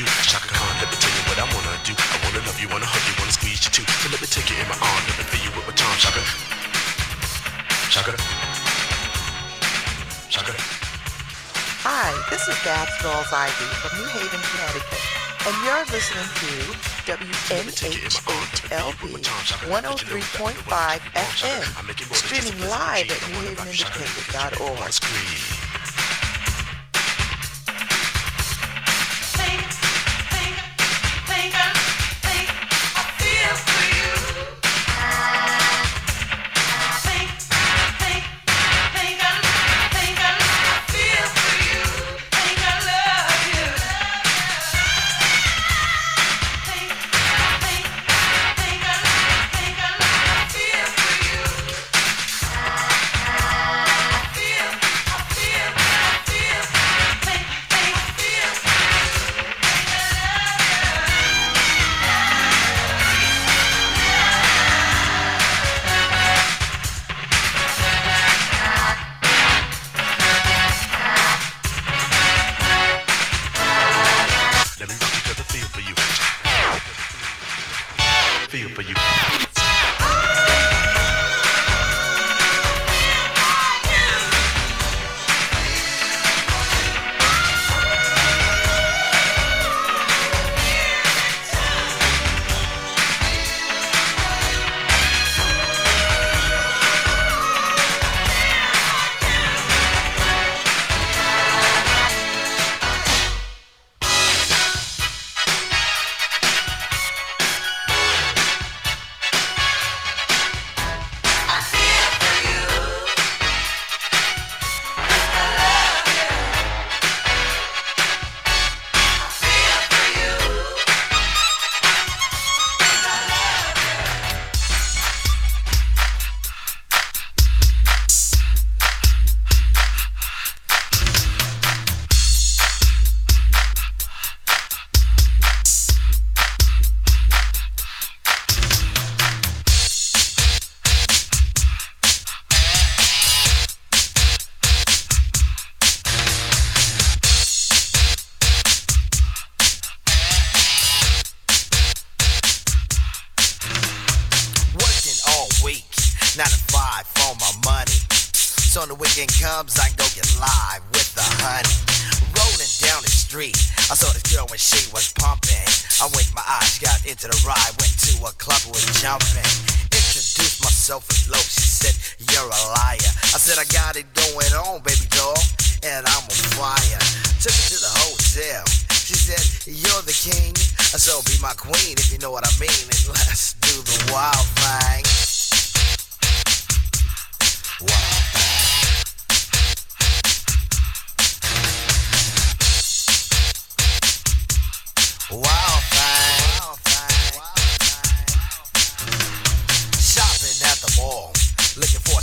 You? Chaka Khan, let me tell you what I wanna do. I wanna love you, wanna hug you, wanna squeeze you too. So let me take you in my arm, let me feel you with my charm, Chaka. Chaka. Chaka. Hi, this is Babz Rawls-Ivy from New Haven, Connecticut, and you're listening to WNHHLP 103.5 FM, streaming live at newhavenindependent.org.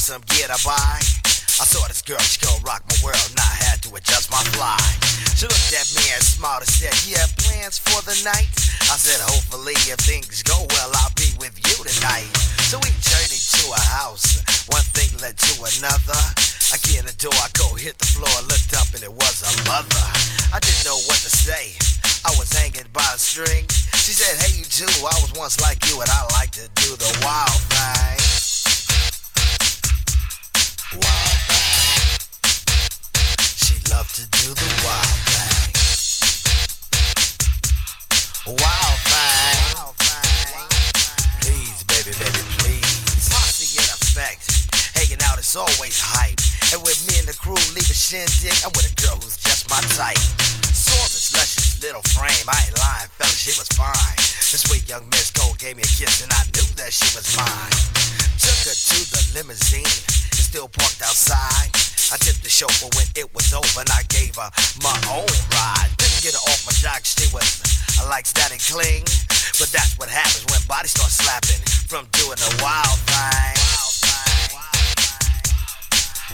some gear to buy. I saw this girl, she gon' rock my world, and I had to adjust my fly. She looked at me and smiled and said, You have plans for the night? I said, Hopefully, if things go well, I'll be with you tonight. So we journeyed to a house, one thing led to another. I get in the door, I go hit the floor, looked up, and it was a mother. I didn't know what to say, I was hanging by a string. She said, Hey, you too, I was once like you, and I like to do the wild thing wild. She loved to do the wild thing. Wild thing. Please, baby, baby, please. In effect. Hanging out always hype. And with me and the crew, leave a shindig. I'm with a girl who's just my type. Little frame. I ain't lying, she was fine. This young Miss Cole gave me a kiss, and I knew that she was mine. Took her to the limousine still parked outside. I tipped the chauffeur when it was over and I gave her my own ride. Didn't get her off my jock, she was, I like static cling. But that's what happens when bodies start slapping from doing the wild thing.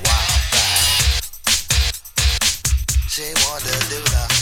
Wild thing. She wanted to do the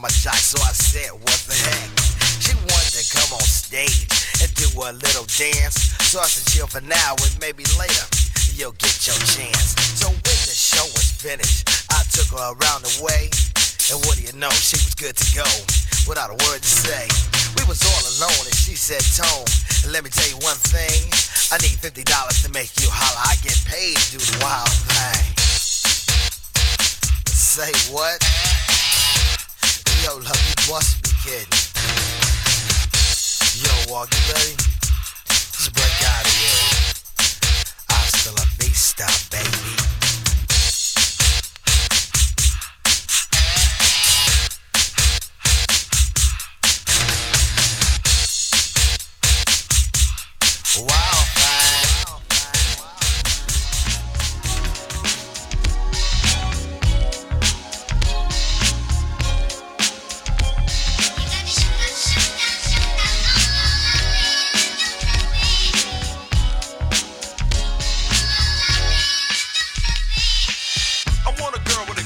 my jock, so I said, what the heck? She wanted to come on stage and do a little dance. So I said, chill for now and maybe later you'll get your chance. So when the show was finished, I took her around the way. And what do you know, she was good to go without a word to say. We was all alone and she said, Tone, let me tell you one thing. I need $50 to make you holler. I get paid to do the wild thing. Say what? Yo, love, you must be kidding. Yo, walk, you ready? Let's break out of here. Hasta la vista, baby.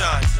Sunshine.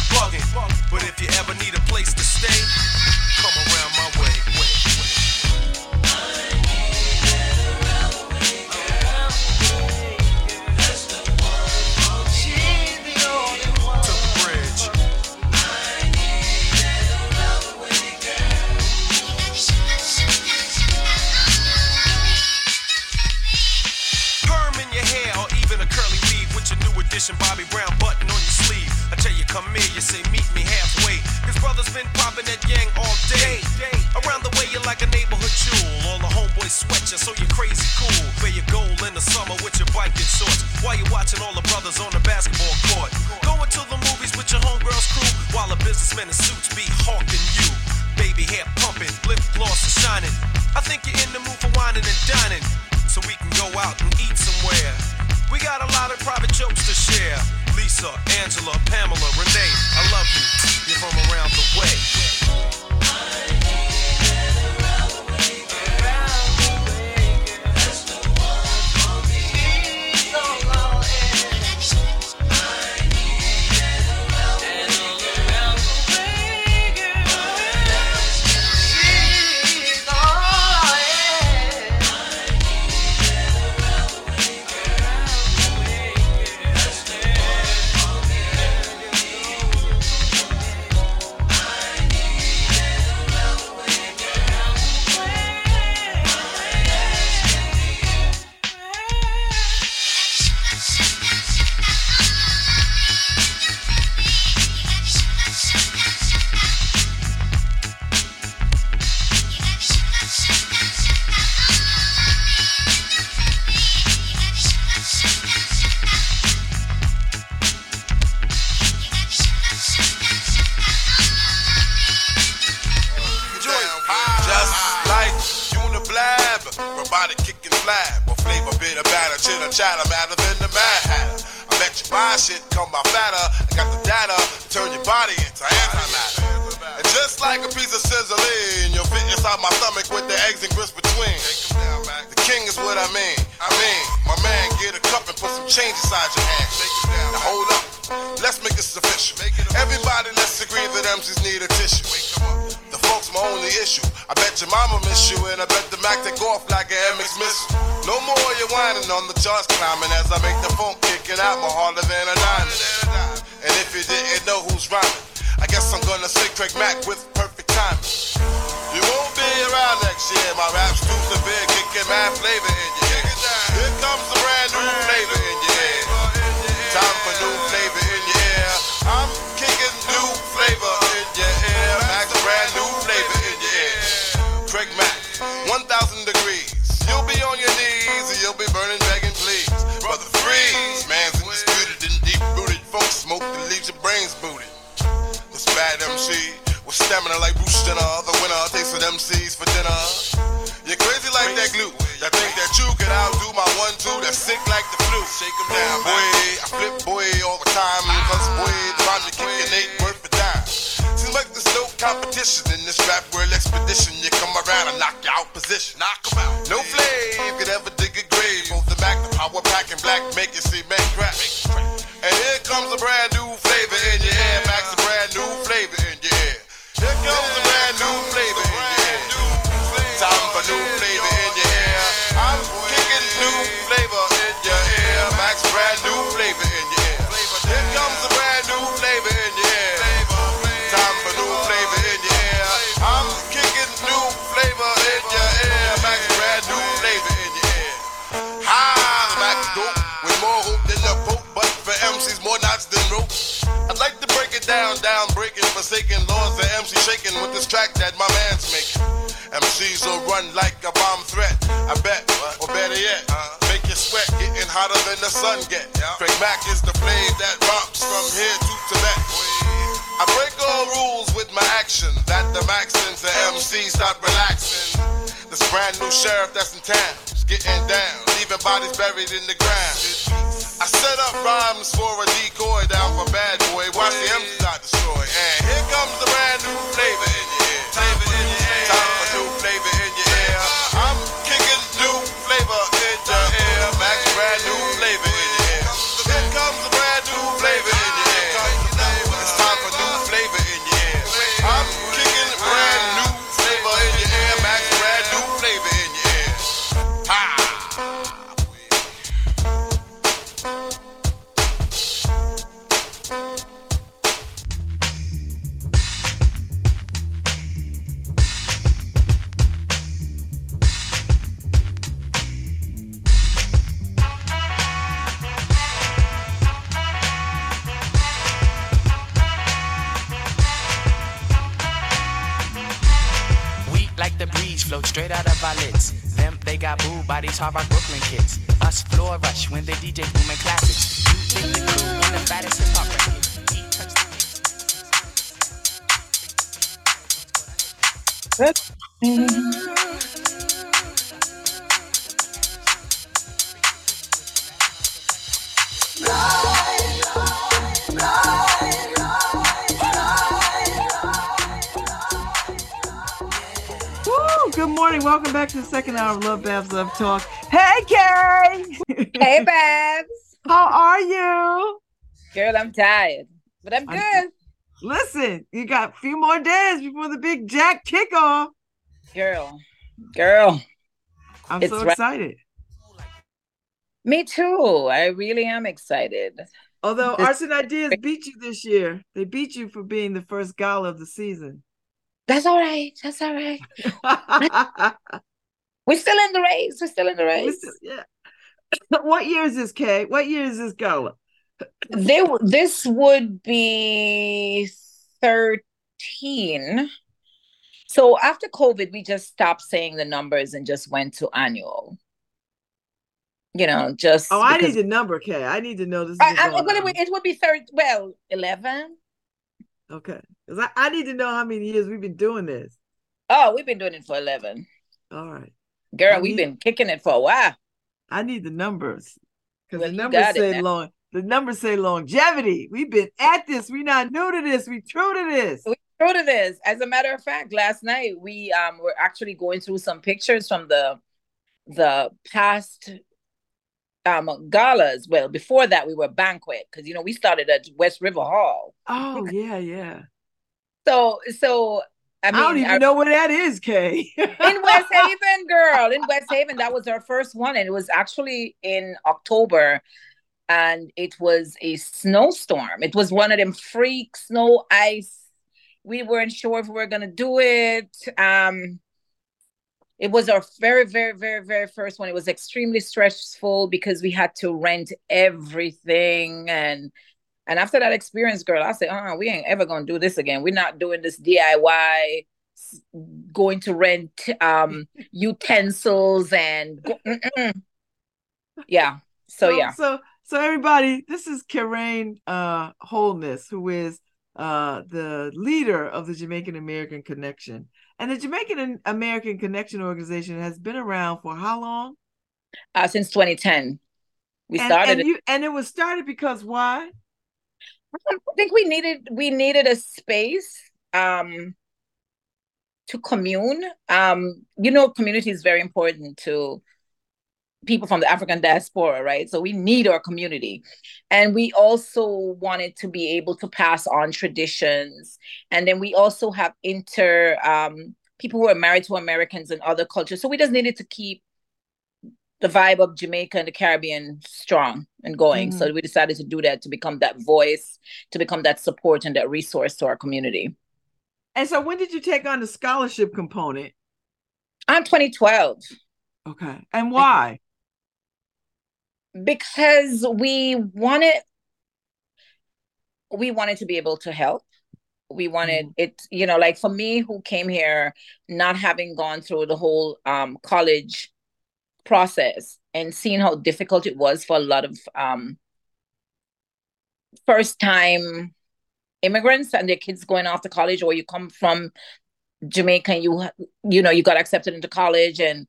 bugging. But if you ever need a place to stay, come around my way. The bridge. Perm in your hair or even a curly weave with your new edition Bobby Brown come here, you say meet me halfway. Cause brother's been popping that yang all day. Around the way, you're like a neighborhood jewel. All the homeboys sweat you, so you're crazy cool. Wear your gold in the summer with your biking shorts. While you're watching all the brothers on the basketball court. Going to the movies with your homegirls crew. While a businessman in suits be hawking you. Baby hair pumping, lip gloss is shining. I think you're in the mood for whining and dining. So we can go out and eat somewhere. We got a lot of private jokes to share. Lisa, Angela, Pamela, Renee, I love you. You're from around the way. Robotic kicking flab, or flavor bit of batter, chitter chatter, madder than the mad hatter. I bet you buy shit, come by fatter. I got the data, to turn your body into antimatter. And just like a piece of sizzling, you'll fit inside my stomach with the eggs and grits between. The king is what I mean. I mean, my man, get a cup and put some change inside your hand. Now hold up, let's make this official. Everybody, let's agree that MCs need a tissue. Folks my only issue. I bet your mama miss you, and I bet the Mack take off like an MX missile. No more you whining on the charts climbing as I make the phone kicking out more harder than a nine. And if you didn't know who's rhyming, I guess I'm gonna say Craig Mack with perfect timing. You won't be around next year. My rap's too severe, kicking mad flavor in your ear. Here comes a brand new flavor in your ear. Time for new flavor in your ear. I'm kicking new flavor you'll be burning, begging, please. Brother Freeze, man's undisputed and deep rooted. Folks smoke that leaves your brains booted. This bad MC with stamina like Bruce Jenner. The winner takes with MCs for dinner. You're crazy like that glue. That think that you can outdo my one two. That's sick like the flu. Shake Shake 'em down, boy. I flip boy all the time. Cause boy, trying to kick an eight worth a dime. Seems like there's no competition in this rap world expedition. You come around and knock you out position. Knock Knock 'em out. No flame could ever dig a Both the power pack, and black make you see man crack. And here comes a brand new flavor in your breaking, forsaken laws the MC shaking with this track that my man's making. MCs will run like a bomb threat. I bet, or better yet, make you sweat, getting hotter than the sun get. Craig Mack is the flame that romps from here to Tibet. I break all rules with my action. That the max since the MC stop relaxing. This brand new sheriff that's in town getting down, leaving bodies buried in the ground. I set up rhymes for a decoy down for bad boy. Watch the MC not destroy. And here comes the brand new flavor straight out of our lids. Them, they got boo bodies, hard rock Brooklyn kids. Us floor rush when they DJ booming classics. You think the crew on the baddest hip hop record. Touch the Woo! Good morning. Welcome back to the second hour of Love Babz Love Talk. Hey, Carrie. Hey, Babz. How are you? Girl, I'm tired, but I'm I'm- good. Listen, you got a few more days before the big Jack kickoff. Girl, girl, I'm so right- excited. me too. I really am excited. Although This- Arts and Ideas beat you this year, they beat you for being the first gala of the season. That's all right. That's all right. We're still in the race. We're still in the race. yeah. what year is this, Kay? What year is this gala? They, this would be 13. So after COVID, we just stopped saying the numbers and just went to annual. You know, just Oh, I need the number, Kay. I need to know this. Is I, I, going well, it would- it would be third. Well, eleven. Okay. Because I, I need to know how many years we've been doing this. Oh, we've been doing it for eleven. All right. Girl, I we've need- been kicking it for a while. I need the numbers. Because Well, the numbers say long. The numbers say longevity. We've been at this. We're not new to this. We true to this. We true to this. As a matter of fact, last night we um were actually going through some pictures from the the past um galas. Well, before that we were banquet because you know we started at West River Hall. Oh yeah, yeah. So so I, I, don't even know where that is, Kay. in West Haven, girl, in West Haven. That was our first one, and it was actually in October, and it was a snowstorm. It was one of them freak snow ice. We weren't sure if we were gonna do it. Um, it was our very, very, very, very first one. It was extremely stressful because we had to rent everything and and after that experience, girl, I said, uh, we ain't ever gonna do this again. We're not doing this DIY, going to rent um utensils and yeah. So, yeah, So so everybody, this is Karain uh Holness, who is uh the leader of the Jamaican American Connection. And the Jamaican American Connection organization has been around for how long? uh, since 2010, we and, started. and it. you and it was started because why? I think we needed we needed a space um to commune. Um, you know, community is very important to people from the African diaspora, right? So we need our community. And we also wanted to be able to pass on traditions. And then we also have inter um people who are married to Americans and other cultures. So we just needed to keep the vibe of Jamaica and the Caribbean strong and going. So we decided to do that to become that voice, to become that support and that resource to our community. And so when did you take on the scholarship component? On 2012, Okay. And why? Because we wanted we wanted to be able to help. We wanted it, you know, like for me who came here not having gone through the whole um college process and seeing how difficult it was for a lot of um first time immigrants and their kids going off to college or you come from Jamaica and you you know you got accepted into college and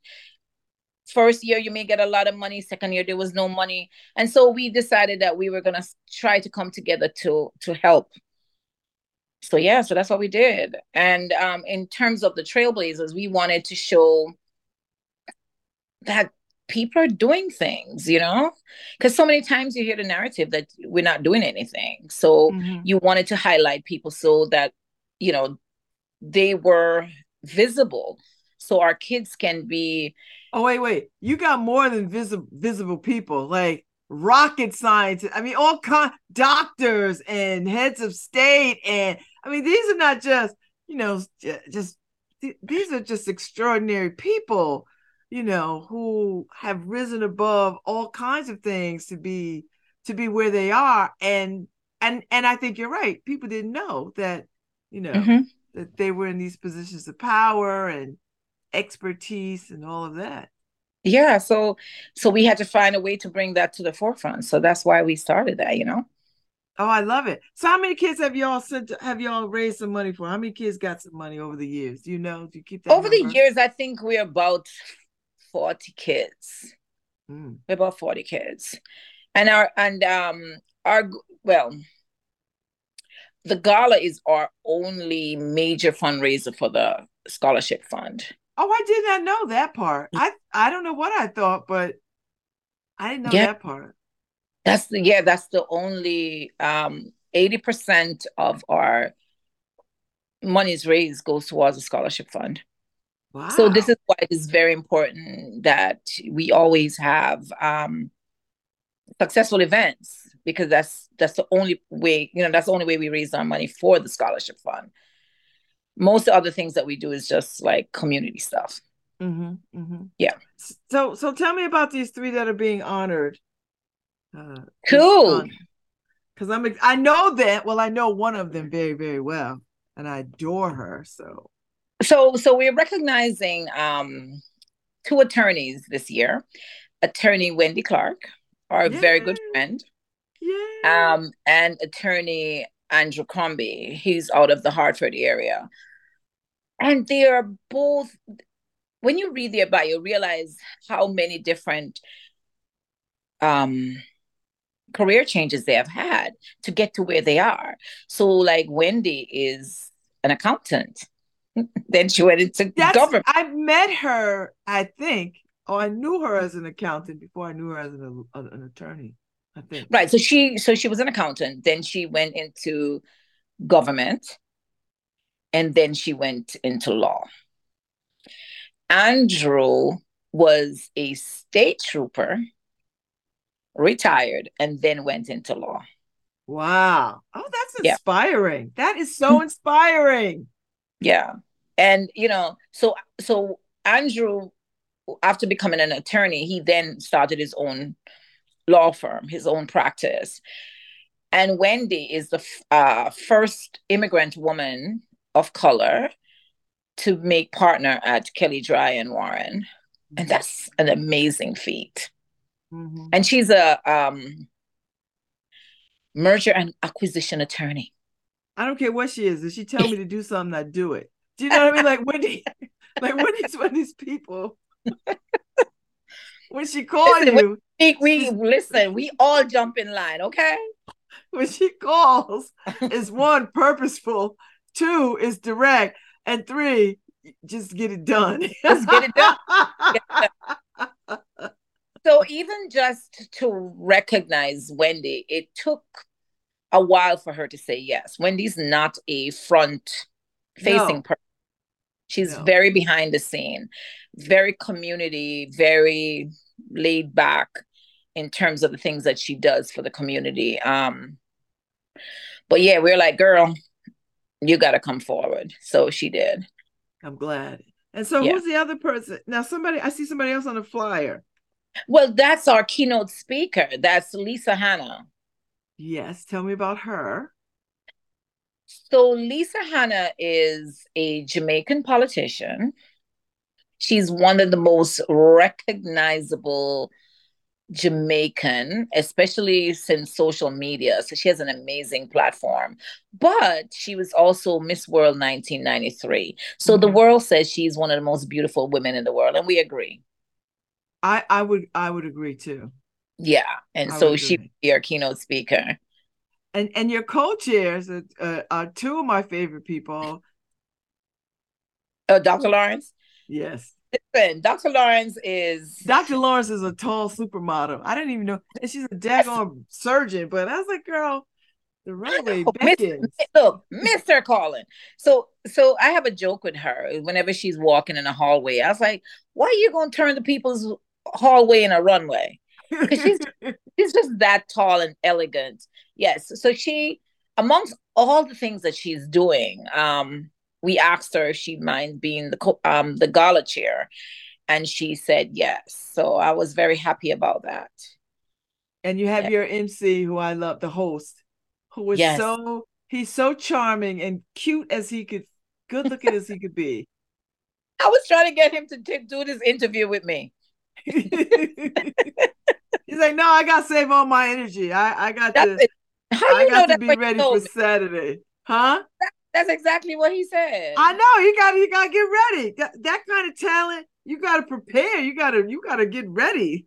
first year you may get a lot of money. Second year there was no money. And so we decided that we were going to try to come together to to help. So yeah so that's what we did. And um in terms of the trailblazers we wanted to show that people are doing things you know? Because so many times you hear the narrative that we're not doing anything. So Mhm. you wanted to highlight people so that you know they were visible. So our kids can be Oh wait, wait. You got more than visible visible people, like rocket scientists. I mean, all kind doctors and heads of state, and I mean, these are not just you know just th- these are just extraordinary people, you know, who have risen above all kinds of things to be to be where they are, and and and I think you're right. People didn't know that, you know, Mhm. that they were in these positions of power and expertise and all of that. yeah so so we had to find a way to bring that to the forefront so that's why we started that you know Oh, I love it. So how many kids have y'all sent have y'all raised some money for? How many kids got some money over the years? Do you know? Do you keep that over the years i think we're about 40 kids Mm. we're about 40 kids and our and um our well the gala is our only major fundraiser for the scholarship fund Oh, I did not know that part. I I don't know what I thought, but I didn't know Yeah. that part. That's the yeah, that's the only um 80% of our monies raised goes towards the scholarship fund. Wow. So this is why it is very important that we always have um successful events because that's that's the only way, you know, that's the only way we raise our money for the scholarship fund. Most other things that we do is just like community stuff. hmm hmm Yeah. So so tell me about these three that are being honored. Uh, Cool. Because I'm I know that. Well, I know one of them very very well, and I adore her. So So so we're recognizing um two attorneys this year. Attorney Wendy Clark, our very good friend, yeah. um, and attorney Andrew Crombie. He's out of the Hartford area. And they are both when you read their bio, you realize how many different um career changes they have had to get to where they are. So like Wendy is an accountant. then she went into That's government. I met her, I think, Oh, I knew her as an accountant before I knew her as an, an attorney. I think. Right. So she so she was an accountant. Then she went into government, and then she went into law. Andrew was a state trooper, retired, and then went into law. Wow. Oh, that's inspiring. Yeah. That is so mm-hmm. inspiring. Yeah. And you know, so so Andrew after becoming an attorney, he then started his own law firm, his own practice. And Wendy is the uh, first immigrant woman of color to make partner at Kelley Drye and Warren. And that's an amazing feat. Mm-hmm. And she's a um, merger and acquisition attorney. I don't care what she is. If she tell me to do something, I do it. Do you know what I mean? Like Wendy, like Wendy's one of these people. When she called you, we, we listen. We all jump in line, okay? When she calls, is one purposeful, two is direct, and three just get it done. just get it done. so even just to recognize Wendy, it took a while for her to say yes. Wendy's not a front facing no. person. She's no. very behind the scene, very community, very laid back in terms of the things that she does for the community. Um, but yeah, we are like, girl, you got to come forward. So she did. I'm glad. And so, yeah. who's the other person? Now, somebody, I see somebody else on the flyer. Well, that's our keynote speaker. That's Lisa Hanna. Yes, tell me about her. So, Lisa Hanna is a Jamaican politician. She's one of the most recognizable Jamaican, especially since social media. So she has an amazing platform. But she was also Miss World 1993. So mm-hmm. the world says she's one of the most beautiful women in the world, and we agree. I I would I would agree too. Yeah, and I so she would be our keynote speaker. And and your co-chairs are, uh, are two of my favorite people. Uh, Dr. Lawrence. Yes. Listen, Dr. Lawrence is Dr. Lawrence is a tall supermodel. I didn't even know, and she's a daggone surgeon. But I was like, girl, the runway beckons. Look, Mr. Colin. So, so I have a joke with her whenever she's walking in a hallway. I was like, "Why are you going to turn the people's hallway in a runway?" Because she's she's just that tall and elegant. Yes. So she, amongst all the things that she's doing, um, we asked her if she'd mind being the co- um the gala chair, and she said yes. So I was very happy about that. And you have yeah. your MC, who I love, the host, who was yes. so he's so charming and cute as he could, good looking as he could be. I was trying to get him to t- do this interview with me. He's like, no, I got to save all my energy. I, I got to, I got to be ready for Saturday. Huh? That, that's exactly what he said. I know you got you got to get ready. That, that kind of talent, you got to prepare. You got to you got to get ready.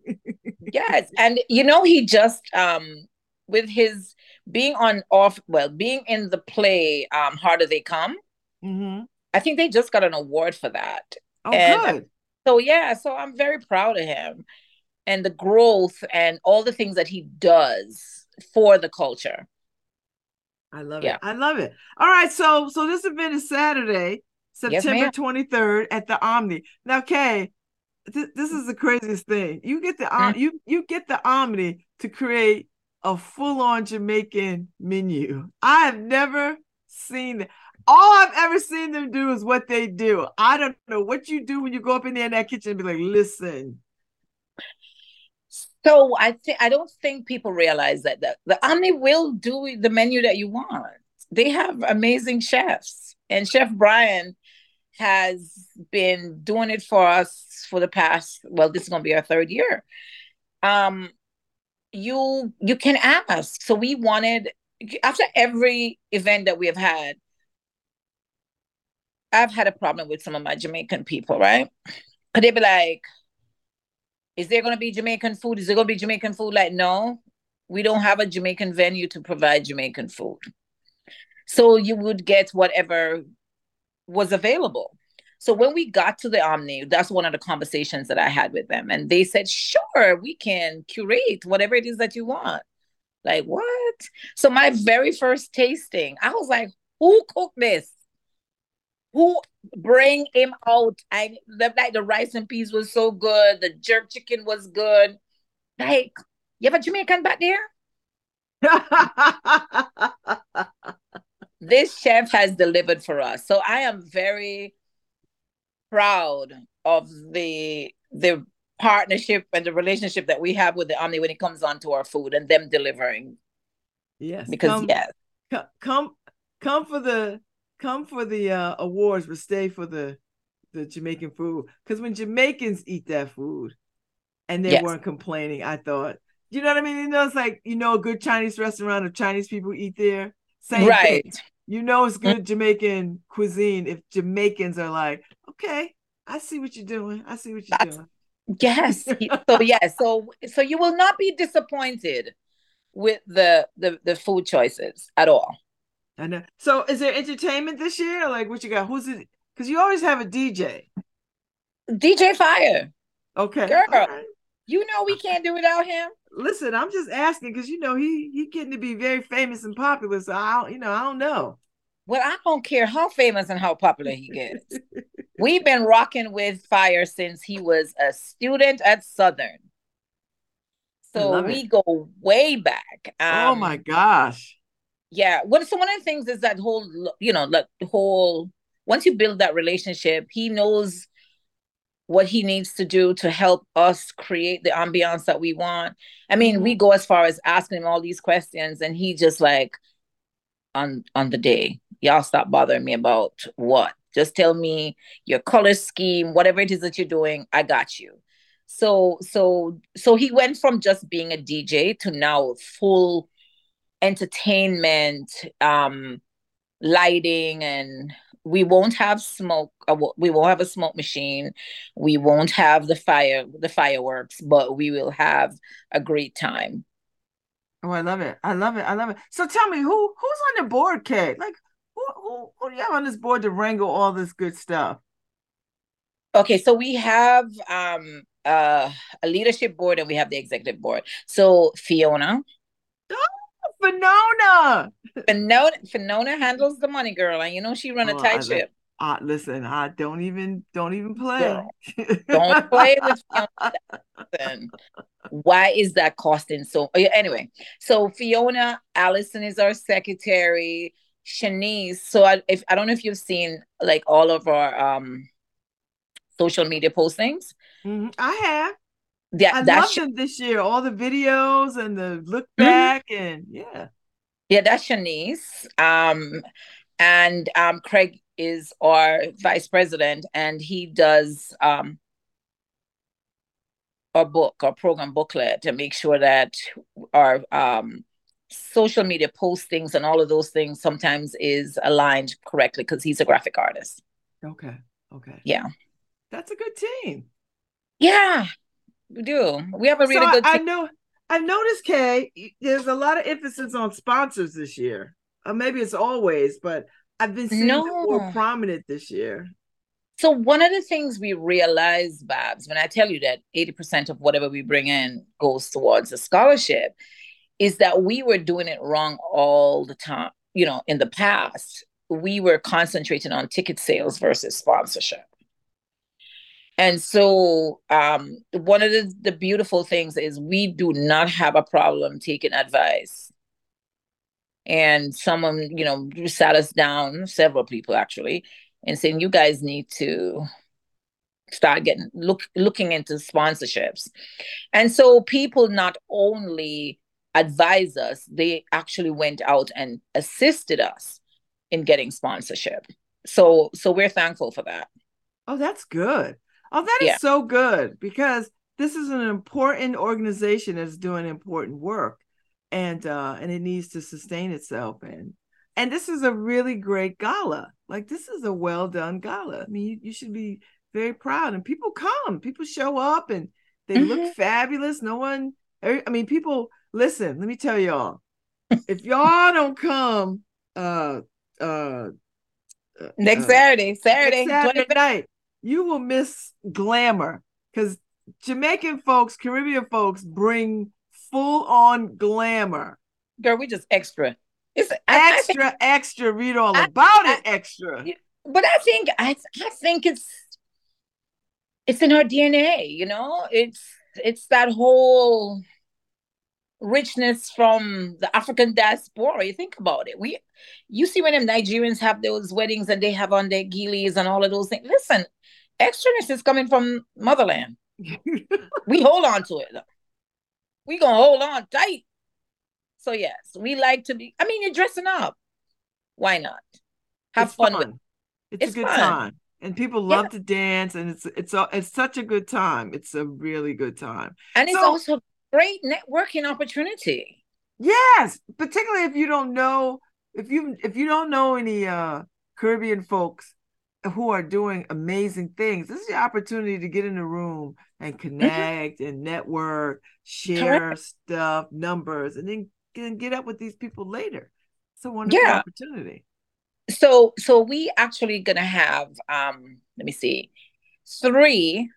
yes, and you know he just um with his being on off well being in the play um harder they come. Mm-hmm. I think they just got an award for that. Oh, and good. So yeah, so I'm very proud of him and the growth and all the things that he does for the culture. I love yeah. it. I love it. All right, so so this event is Saturday, September twenty yes, third at the Omni. Now, Kay, th- this is the craziest thing. You get the mm-hmm. you you get the Omni to create a full on Jamaican menu. I have never seen. All I've ever seen them do is what they do. I don't know what you do when you go up in there in that kitchen and be like, listen, so I think I don't think people realize that the, the Omni will do the menu that you want. They have amazing chefs, and Chef Brian has been doing it for us for the past. Well, this is going to be our third year. Um, you you can ask. So we wanted after every event that we have had. I've had a problem with some of my Jamaican people, right? Could They'd be like, is there going to be Jamaican food? Is there going to be Jamaican food? Like, no, we don't have a Jamaican venue to provide Jamaican food. So you would get whatever was available. So when we got to the Omni, that's one of the conversations that I had with them. And they said, sure, we can curate whatever it is that you want. Like, what? So my very first tasting, I was like, who cooked this? Who bring him out? I like the rice and peas was so good. The jerk chicken was good. Like, you have a Jamaican back there? this chef has delivered for us. So I am very proud of the the partnership and the relationship that we have with the Omni when it comes on to our food and them delivering. Yes. Because come, yes. Come come for the come for the uh, awards, but stay for the the Jamaican food. Because when Jamaicans eat that food and they yes. weren't complaining, I thought, you know what I mean? You know, it's like you know a good Chinese restaurant of Chinese people eat there. Same right. Thing. You know it's good mm-hmm. Jamaican cuisine if Jamaicans are like, okay, I see what you're doing. I see what you're That's, doing. Yes. so yes. So so you will not be disappointed with the the the food choices at all. I know. So is there entertainment this year? Like what you got? Who's it? Because you always have a DJ. DJ Fire. Okay. Girl, right. you know we can't do without him. Listen, I'm just asking because you know he he getting to be very famous and popular. So I don't, you know, I don't know. Well, I don't care how famous and how popular he gets. We've been rocking with Fire since he was a student at Southern. So we it. go way back. Um, oh my gosh yeah what so one of the things is that whole you know like the whole once you build that relationship he knows what he needs to do to help us create the ambiance that we want. I mean we mm-hmm. go as far as asking him all these questions and he just like on on the day y'all stop bothering me about what? Just tell me your color scheme whatever it is that you're doing i got you. So so so he went from just being a dj to now full entertainment, um, lighting, and we won't have smoke. Uh, we won't have a smoke machine. We won't have the fire, the fireworks, but we will have a great time. Oh, I love it! I love it! I love it! So tell me, who who's on the board, Kate? Like, who who who do you have on this board to wrangle all this good stuff? Okay, so we have um uh, a leadership board and we have the executive board. So Fiona, Finona. Finona, Finona handles the money, girl, and you know she run a oh, tight ship. Uh, listen, I don't even don't even play. don't play with Fiona. Why is that costing so? Anyway, so Fiona Allison is our secretary. Shanice. So I, if I don't know if you've seen like all of our um social media postings. Mm-hmm. I have that, I love sh- them this year. All the videos and the look mm-hmm. back mm-hmm. and yeah. Yeah, that's Shanice. Um, and um, Craig is our vice president, and he does um, our book, our program booklet, to make sure that our um, social media postings and all of those things sometimes is aligned correctly because he's a graphic artist. Okay. Okay. Yeah. That's a good team. Yeah. We do. We have a really so good. I, I know. I've noticed, Kay, there's a lot of emphasis on sponsors this year. Or maybe it's always, but I've been seeing no. more prominent this year. So one of the things we realize, Babz, when I tell you that 80% of whatever we bring in goes towards a scholarship, is that we were doing it wrong all the time. You know, in the past, we were concentrating on ticket sales versus sponsorship. And so, um, one of the, the beautiful things is we do not have a problem taking advice. And someone, you know, sat us down, several people actually, and saying, you guys need to start getting look looking into sponsorships. And so people not only advise us, they actually went out and assisted us in getting sponsorship. So so we're thankful for that. Oh, that's good. Oh, that is yeah. so good because this is an important organization that's doing important work and uh and it needs to sustain itself and and this is a really great gala. Like this is a well done gala. I mean, you, you should be very proud and people come, people show up and they mm-hmm. look fabulous. No one I mean, people listen, let me tell y'all. if y'all don't come uh uh Next uh, Saturday, Saturday, next Saturday night, you will miss glamour because Jamaican folks, Caribbean folks bring full on glamour. Girl, we just extra. It's I- I Extra, extra, read all I- about it extra. but I think I I think it's it's in our DNA, you know. It's it's that whole richness from the African diaspora. You think about it. We you see when them Nigerians have those weddings and they have on their gillies and all of those things. Listen, extraness is coming from motherland. We hold on to it. We gonna hold on tight. So yes, we like to be. I mean, you're dressing up. Why not? Have It's fun. with It's, It's a good fun. time. And people love to dance and it's it's a, it's such a good time. It's a really good time. And it's So- also a great networking opportunity. Yes, particularly if you don't know if you if you don't know any uh Caribbean folks who are doing amazing things. This is your opportunity to get in the room and connect and network, share stuff, numbers, and then get, get up with these people later. It's a wonderful Yeah. opportunity. So so we actually gonna have um let me see three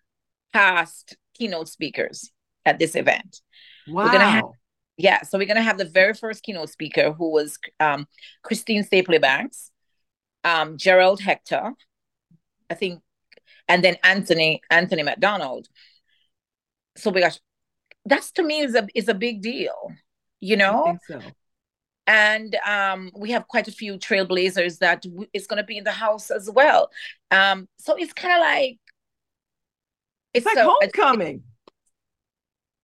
past keynote speakers at this event. Wow. gonna have- Yeah, so we're gonna have the very first keynote speaker who was um Christine Stapley Banks, um Gerald Hector, I think, and then Anthony Anthony McDonald. So we got that's to me is a is a big deal, you I know. think so. and um, we have quite a few trailblazers that w- is going to be in the house as well. Um, so it's kind of like It's like a- a- homecoming.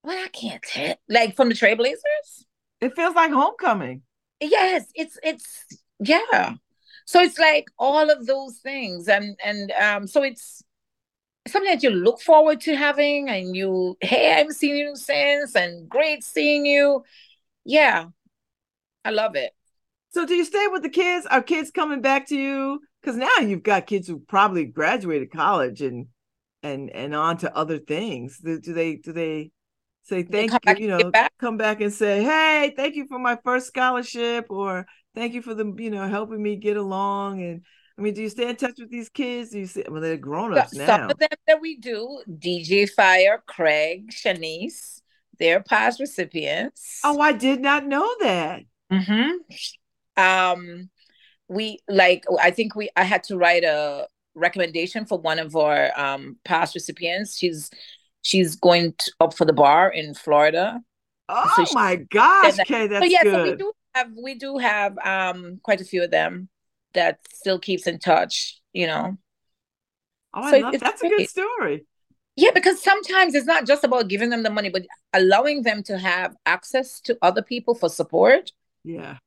well, I can't tell. Like from the trailblazers. It feels like homecoming. Yes, it's it's yeah. So it's like all of those things, and and um, so it's something that you look forward to having, and you hey, I haven't seen you since, and great seeing you. Yeah, I love it. So do you stay with the kids? Are kids coming back to you? Because now you've got kids who probably graduated college and and and on to other things. Do, do they do they say thank come you? You know, back? come back and say, hey, thank you for my first scholarship, or thank you for the you know helping me get along. And I mean, do you stay in touch with these kids? Do you see? Well, they're grown ups now. Some of them that we do, DJ Fire, Craig, Shanice, they're past recipients. Oh, I did not know that. Mm-hmm. Um, we like. I think we. I had to write a recommendation for one of our um past recipients. She's she's going t up for the bar in Florida. Oh So my gosh, that- okay, that's so yeah, good. so we do have we do have um quite a few of them that still keeps in touch. You know. oh, so I love that's a good story. Yeah, because sometimes it's not just about giving them the money, but allowing them to have access to other people for support. Yeah.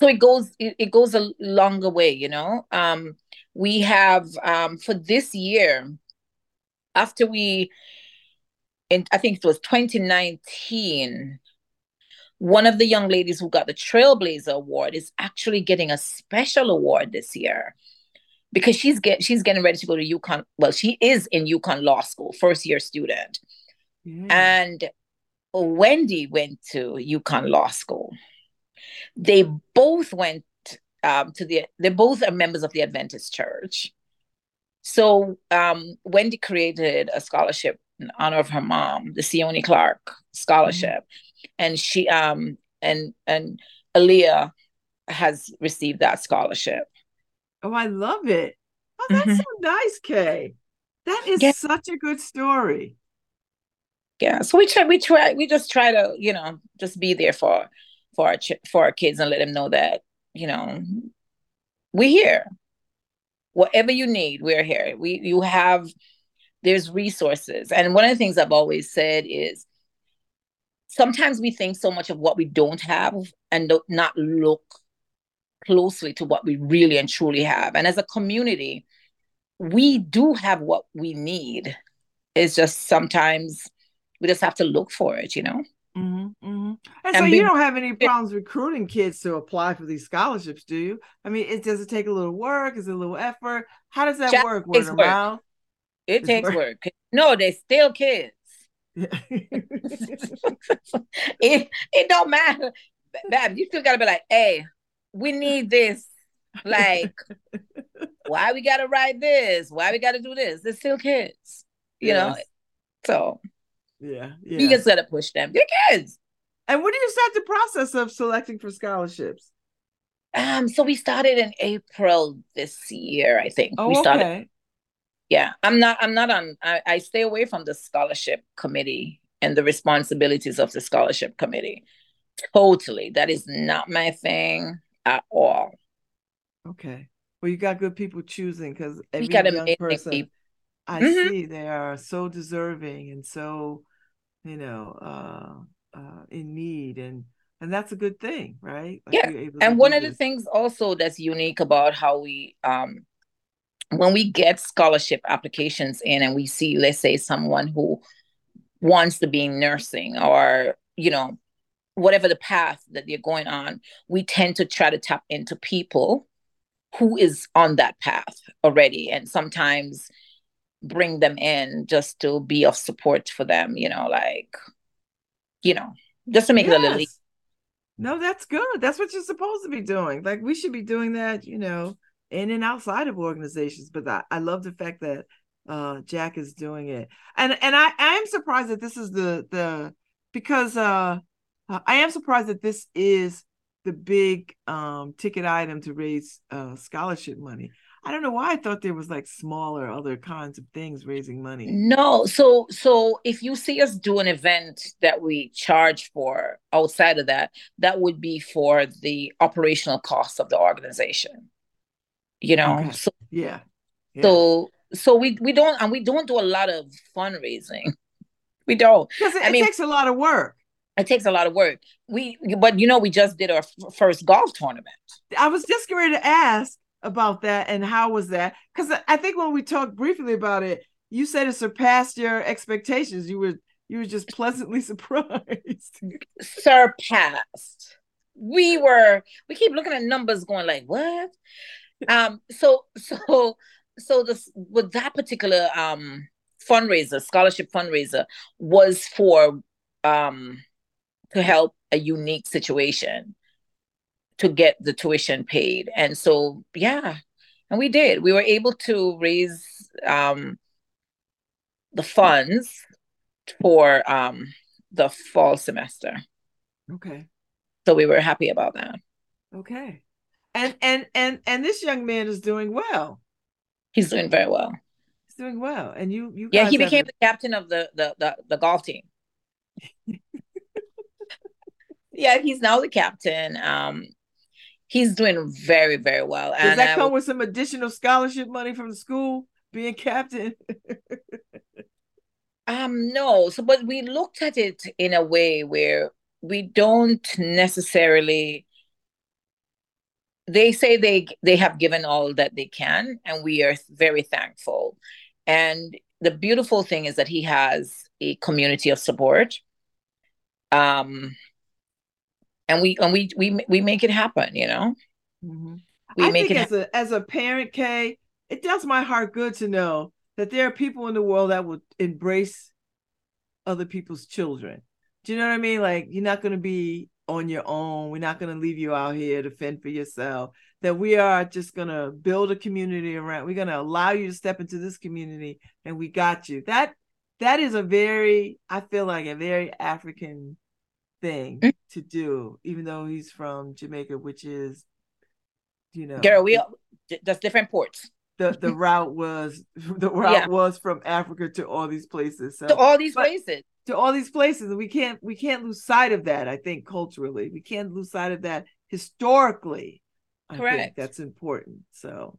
So it goes it, it goes a longer way, you know. Um, we have um for this year, after we in I think it was 2019, one of the young ladies who got the Trailblazer Award is actually getting a special award this year because she's get she's getting ready to go to UConn. Well, she is in UConn Law School, first year student. yeah. And Wendy went to UConn Law School. They both went um, to the, they both are members of the Adventist Church. So um, Wendy created a scholarship in honor of her mom, the Sione Clark Scholarship. And she, um, and, and Aaliyah has received that scholarship. Oh, I love it. Oh, that's Mhm. so nice, Kay. That is Yeah. such a good story. yeah so we try we try we just try to you know just be there for for our ch- for our kids and let them know that you know we're here whatever you need we're here we you have there's resources and one of the things i've always said is sometimes we think so much of what we don't have and do not look closely to what we really and truly have and as a community we do have what we need it's just sometimes we just have to look for it, you know. hmm hmm And, And so be- you don't have any problems recruiting kids to apply for these scholarships, do you? I mean, it does it take a little work? Is it a little effort? How does that Just work? Word work. It It's takes work. work. No, they're still kids. It it don't matter. Bab, you still gotta be like, hey, we need this. Like, why we gotta write this? Why we gotta do this? They're still kids, you yes. know. So yeah, yeah. You just gotta push them. They're kids. And when do you start the process of selecting for scholarships? Um, so we started in April this year, I think. Oh, we started. Okay. Yeah, I'm not. I'm not on. I, I stay away from the scholarship committee and the responsibilities of the scholarship committee. Totally, that is not my thing at all. Okay. Well, you got good people choosing because every young person people. I mm-hmm. see they are so deserving and so, you know, uh, uh, in need and and that's a good thing, right? Like yeah. And one of the things also that's unique about how we um when we get scholarship applications in and we see, let's say, someone who wants to be in nursing or, you know, whatever the path that they're going on, we tend to try to tap into people who is on that path already. And sometimes bring them in just to be of support for them, you know, like, you know, just to make yes. it a little no, that's good. That's what you're supposed to be doing. Like we should be doing that, you know, in and outside of organizations. But I, I love the fact that uh Jack is doing it. And and I, I am surprised that this is the the because uh I am surprised that this is the big um ticket item to raise uh scholarship money. I don't know why I thought there was like smaller other kinds of things raising money. No, so so if you see us do an event that we charge for outside of that, that would be for the operational costs of the organization. You know, okay. so yeah. yeah. So so we we don't and we don't do a lot of fundraising. We don't because it, I it mean, takes a lot of work. It takes a lot of work. We but you know we just did our f- first golf tournament. I was just ready to ask about that and how was that? Because I think when we talked briefly about it, you said it surpassed your expectations. You were you were just pleasantly surprised. surpassed. We were we keep looking at numbers going like what? Um so so so this with that particular um fundraiser, scholarship fundraiser was for um to help a unique situation to get the tuition paid. And so, yeah, and we did. We were able to raise um, the funds for um, the fall semester. Okay. So we were happy about that. Okay. And and and and this young man is doing well. He's doing very well. He's doing well. And you you Yeah, he became the captain of the the the, the golf team. yeah, he's now the captain. Um he's doing very very well. Does and that come with some additional scholarship money from the school being captain? um, no. So, but we looked at it in a way where we don't necessarily. They say they they have given all that they can, and we are very thankful. And the beautiful thing is that he has a community of support. Um, and we and we we we make it happen you know mm-hmm. we I make it as ha- a as a parent kay it does my heart good to know that there are people in the world that will embrace other people's children do you know what i mean like you're not going to be on your own we're not going to leave you out here to fend for yourself that we are just going to build a community around we're going to allow you to step into this community and we got you that that is a very i feel like a very african thing mm. to do, even though he's from Jamaica, which is, you know, girl, we that's different ports. The the route was the route yeah. was from Africa to all these places. So to all these places. To all these places. and We can't we can't lose sight of that, I think, culturally. We can't lose sight of that historically. I Correct. that's important. So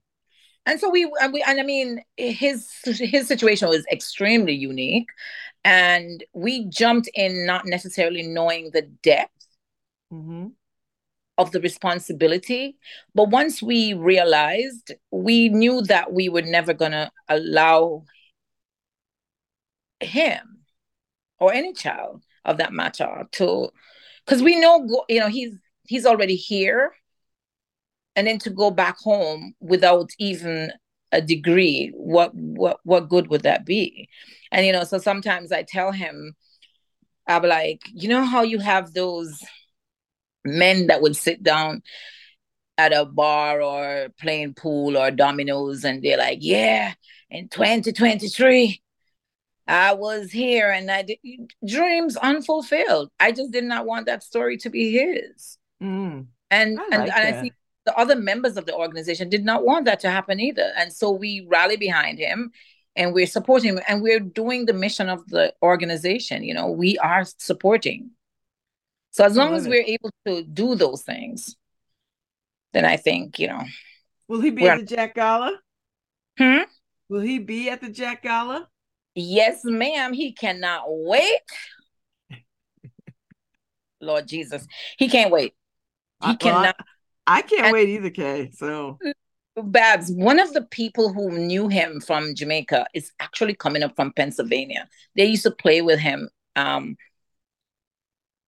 and so we and we and I mean his his situation was extremely unique and we jumped in not necessarily knowing the depth mm-hmm. of the responsibility but once we realized we knew that we were never going to allow him or any child of that matter to because we know you know he's he's already here. And then to go back home without even a degree what what what good would that be? And you know so sometimes i tell him i'm like you know how you have those men that would sit down at a bar or playing pool or dominoes and they're like, yeah, in 2023, I was here and I did dreams unfulfilled. I just did not want that story to be his. Mm. And I and, like and I think the other members of the organization did not want that to happen either. And so we rally behind him and we're supporting him and we're doing the mission of the organization. You know, we are supporting. So as long as it. we're able to do those things, then I think, you know, Will he be at the Jack Gala? hmm? Will he be at the Jack Gala? Yes, ma'am. He cannot wait. Lord Jesus, he can't wait. He I- well, cannot. I can't And- wait either, Kay. So Babz, one of the people who knew him from Jamaica is actually coming up from Pennsylvania. They used to play with him um,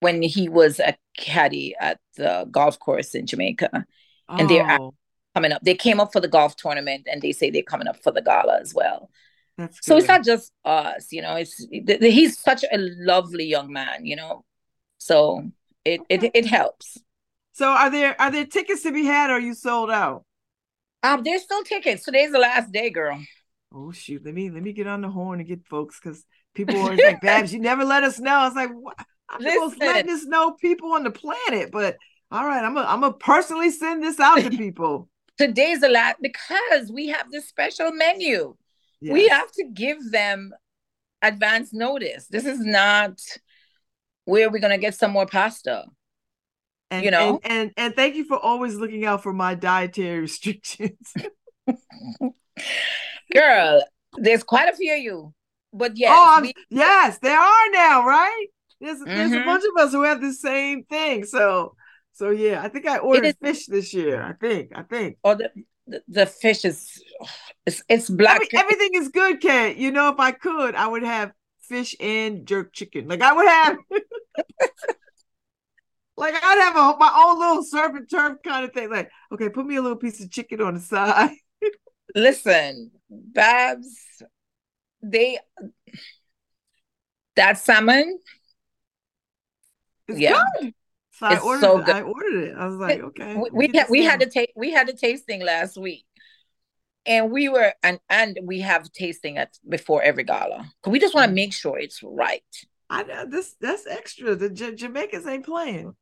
when he was a caddy at the golf course in Jamaica. And they're oh, Coming up, they came up for the golf tournament, and they say they're coming up for the gala as well. That's So it's not just us, you know. It's th- th- he's such a lovely young man, you know. So it it it helps. So are there are there tickets to be had or are you sold out? Um, there's still tickets. Today's the last day, girl. Oh shoot, let me let me get on the horn and get folks because people are like, Babz, you never let us know. I was like, what? I'm supposed to Listen. letting us know people on the planet, but all right, I'm gonna I'm gonna personally send this out to people. Today's the last because we have this special menu. We have to give them advance notice. This is not where we're gonna get some more pasta. and, you know? and, and and thank you for always looking out for my dietary restrictions. Girl, there's quite a few of you. But yes, oh, we, yes, there are now, right? There's there's a Mhm. bunch of us who have the same thing. So so yeah, I think I ordered is- fish this year. I think I think. the, the the fish is it's it's black. Every- everything is good, Kate. You know, if I could, I would have fish and jerk chicken. Like I would have, like I'd have a, my own little surf and turf kind of thing. Like, okay, put me a little piece of chicken on the side. Listen, Babz, they that salmon, It's Yeah. good. So I It's ordered. so it. good. I ordered it. I was like, okay. we, we had we had to take we had a tasting last week, and we were and and we have tasting at before every gala. 'Cause We just want to make sure it's right. I know this. That's extra. The J- Jamaicans ain't playing.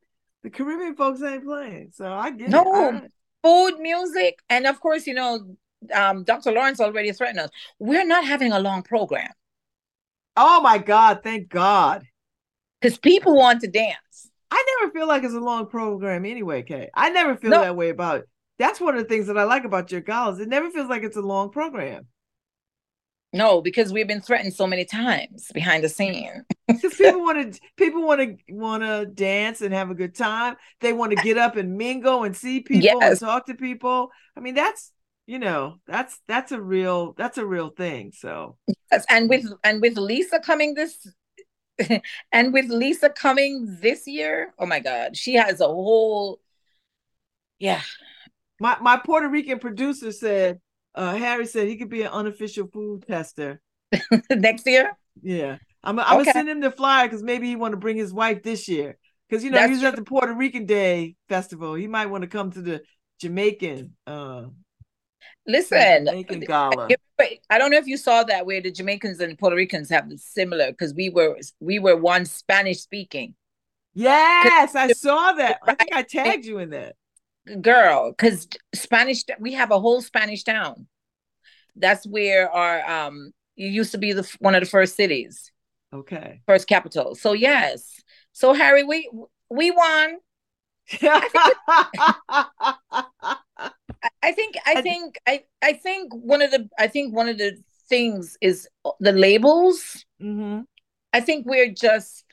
The Caribbean folks ain't playing. So I get No. it. Right. Food, music, and of course, you know, um, Dr. Lawrence already threatened us. We're not having a long program Oh my God! Thank God. because people want to dance. I never feel like it's a long program anyway, Kay. I never feel No. that way about it. That's one of the things that I like about your galas. It never feels like it's a long program. No, because we've been threatened so many times behind the scene. Because people want to people want to want to dance and have a good time. They want to get up and mingle and see people and talk to people. I mean, that's you know, that's that's a real that's a real thing. So Yes, and with and with Lisa coming this and with Lisa coming this year, oh my God, she has a whole yeah. my my Puerto Rican producer said, uh, Harry said he could be an unofficial food tester. Next year, Yeah, I'm I'm Okay. gonna send him the flyer because maybe he want to bring his wife this year. Because you know That's he was at the Puerto Rican Day festival. He might want to come to the Jamaican uh listen. Jamaican gala. I don't know if you saw that where the Jamaicans and Puerto Ricans have the similar because we were we were one Spanish speaking Yes, I saw that. I think I tagged you in that. girl because Spanish we have a whole Spanish town. That's where our um it used to be the one of the first cities. Okay. first capital. So yes. So Harry, we we won. I think I think I I think one of the I think one of the things is the labels. hmm I think we're just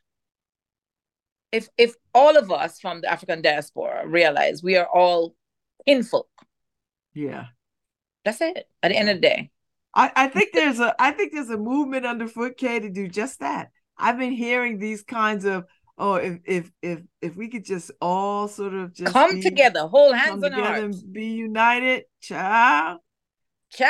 if if all of us from the African diaspora realize we are all kinfolk. Yeah. That's it. At the end of the day. I, I think there's a I think there's a movement underfoot, Kay, to do just that. I've been hearing these kinds of oh if if if if we could just all sort of just Come be- together, hold hands on together hearts. and be united, child.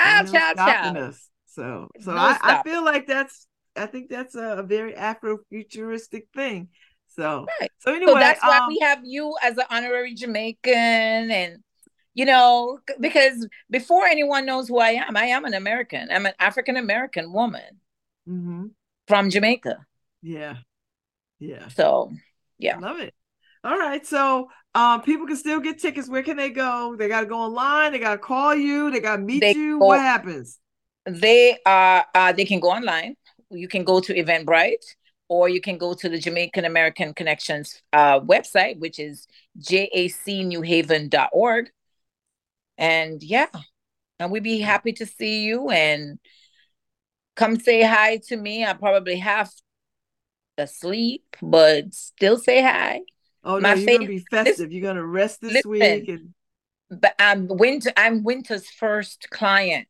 Ain't no ciao, us. So so No I, I feel like that's I think that's a, a very Afrofuturistic thing. So Right. so anyway, so that's why um, we have you as an honorary Jamaican and you know, because before anyone knows who I am, I am an American. I'm an African American woman hmm from Jamaica. Yeah. Yeah. So, yeah. Love it. All right. So um people can still get tickets. Where can they go? They gotta go online, they gotta call you, they gotta meet They you. go- What happens? They are uh, they can go online. You can go to Eventbrite or you can go to the Jamaican American Connections uh, website, which is jacnewhaven.org. And yeah, and we'd be happy to see you and come say hi to me. I probably half asleep, but still say hi. Oh no, My you're gonna be festive. You're gonna rest this listen. week and But I'm winter. I'm Winter's first client.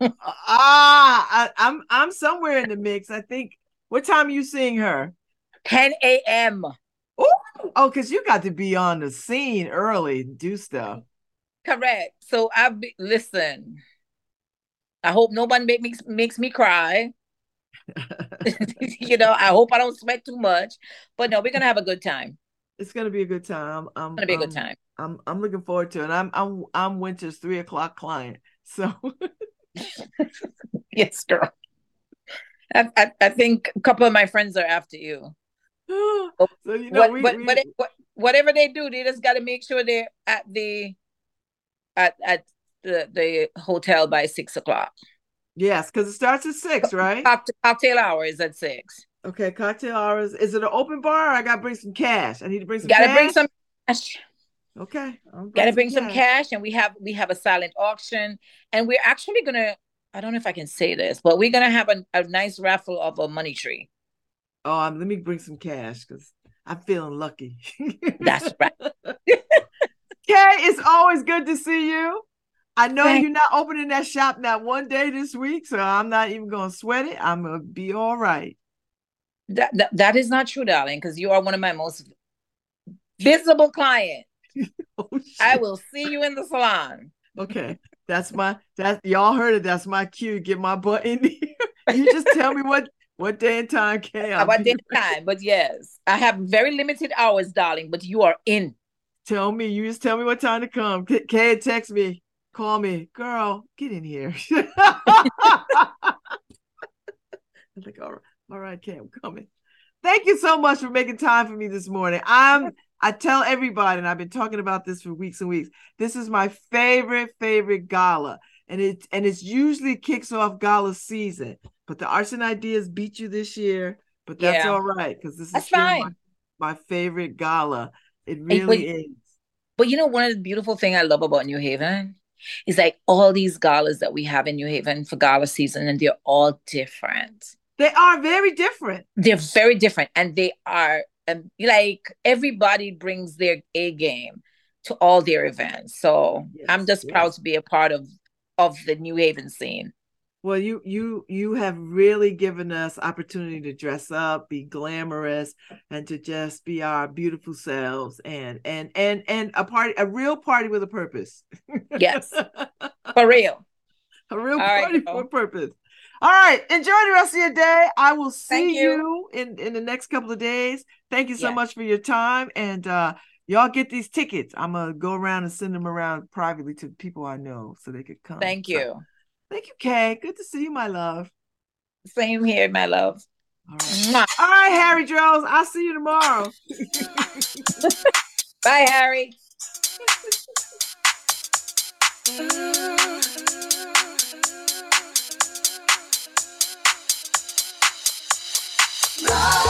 ah, I, I'm I'm somewhere in the mix. I think. What time are you seeing her? 10 a.m. Oh, because you got to be on the scene early do stuff. Correct. So I've be, listen. I hope nobody make me makes me cry. you know, I hope I don't sweat too much. But no, we're gonna have a good time. It's gonna be a good time. I'm, It's gonna be a good I'm- time. I'm I'm looking forward to it. I'm I'm I'm Winter's three o'clock client. So Yes, girl. I, I, I think a couple of my friends are after you. so you know what, we, what, we- what, what, whatever they do, they just got to make sure they're at the at at the, the hotel by six o'clock. Yes, because it starts at six, right? Cocktail, cocktail hour is at six. Okay, cocktail hours. Is it an open bar? Or I gotta bring some cash. I need to bring some. Got to cash? bring some cash. Okay, I'll Got to bring some cash, and we have we have a silent auction, and we're actually gonna. I don't know if I can say this, but we're gonna have a, a nice raffle of a money tree. Oh, um, let me bring some cash because I'm feeling lucky. That's right. Kay, it's always good to see you. I know Thank- you're not opening that shop not one day this week, so I'm not even gonna sweat it. I'm gonna be all right. That that, that is not true, darling, because you are one of my most visible clients. Oh, I will see you in the salon. Okay, that's my that's y'all heard it. That's my cue. Get my butt in here. You just tell me what what day and time, Kay. I'll About be this time, but yes, I have very limited hours, darling. But you are in. Tell me, you just tell me what time to come. K- Kay, text me, call me, girl, get in here. I'm like, all right, all right, Kay, I'm coming. Thank you so much for making time for me this morning. I'm I tell everybody, and I've been talking about this for weeks and weeks. This is my favorite, favorite gala. And it and it's usually kicks off gala season. But the arts and ideas beat you this year. But that's Yeah. all right, because this is That's still my, my favorite gala. It really but- is. But you know, one of the beautiful thing I love about New Haven is like all these galas that we have in New Haven for gala season, and they're all different. They are very different. They're very different, and they are um, like everybody brings their A game to all their events. So I'm Yes, just proud to be a part of of the New Haven scene. Well, you you you have really given us opportunity to dress up, be glamorous, and to just be our beautiful selves and and and and a party, a real party with a purpose. Yes. For real. a real All right, party girl. for a purpose. All right, enjoy the rest of your day. I will see you. you. in in the next couple of days. Thank you so Yes. much for your time and uh y'all get these tickets. I'm gonna go around and send them around privately to people I know so they could come. Thank So, you. Thank you, Kay. Good to see you, my love. Same here, my love. All right, All right Harry Jones. I'll see you tomorrow. Bye, Harry. Love.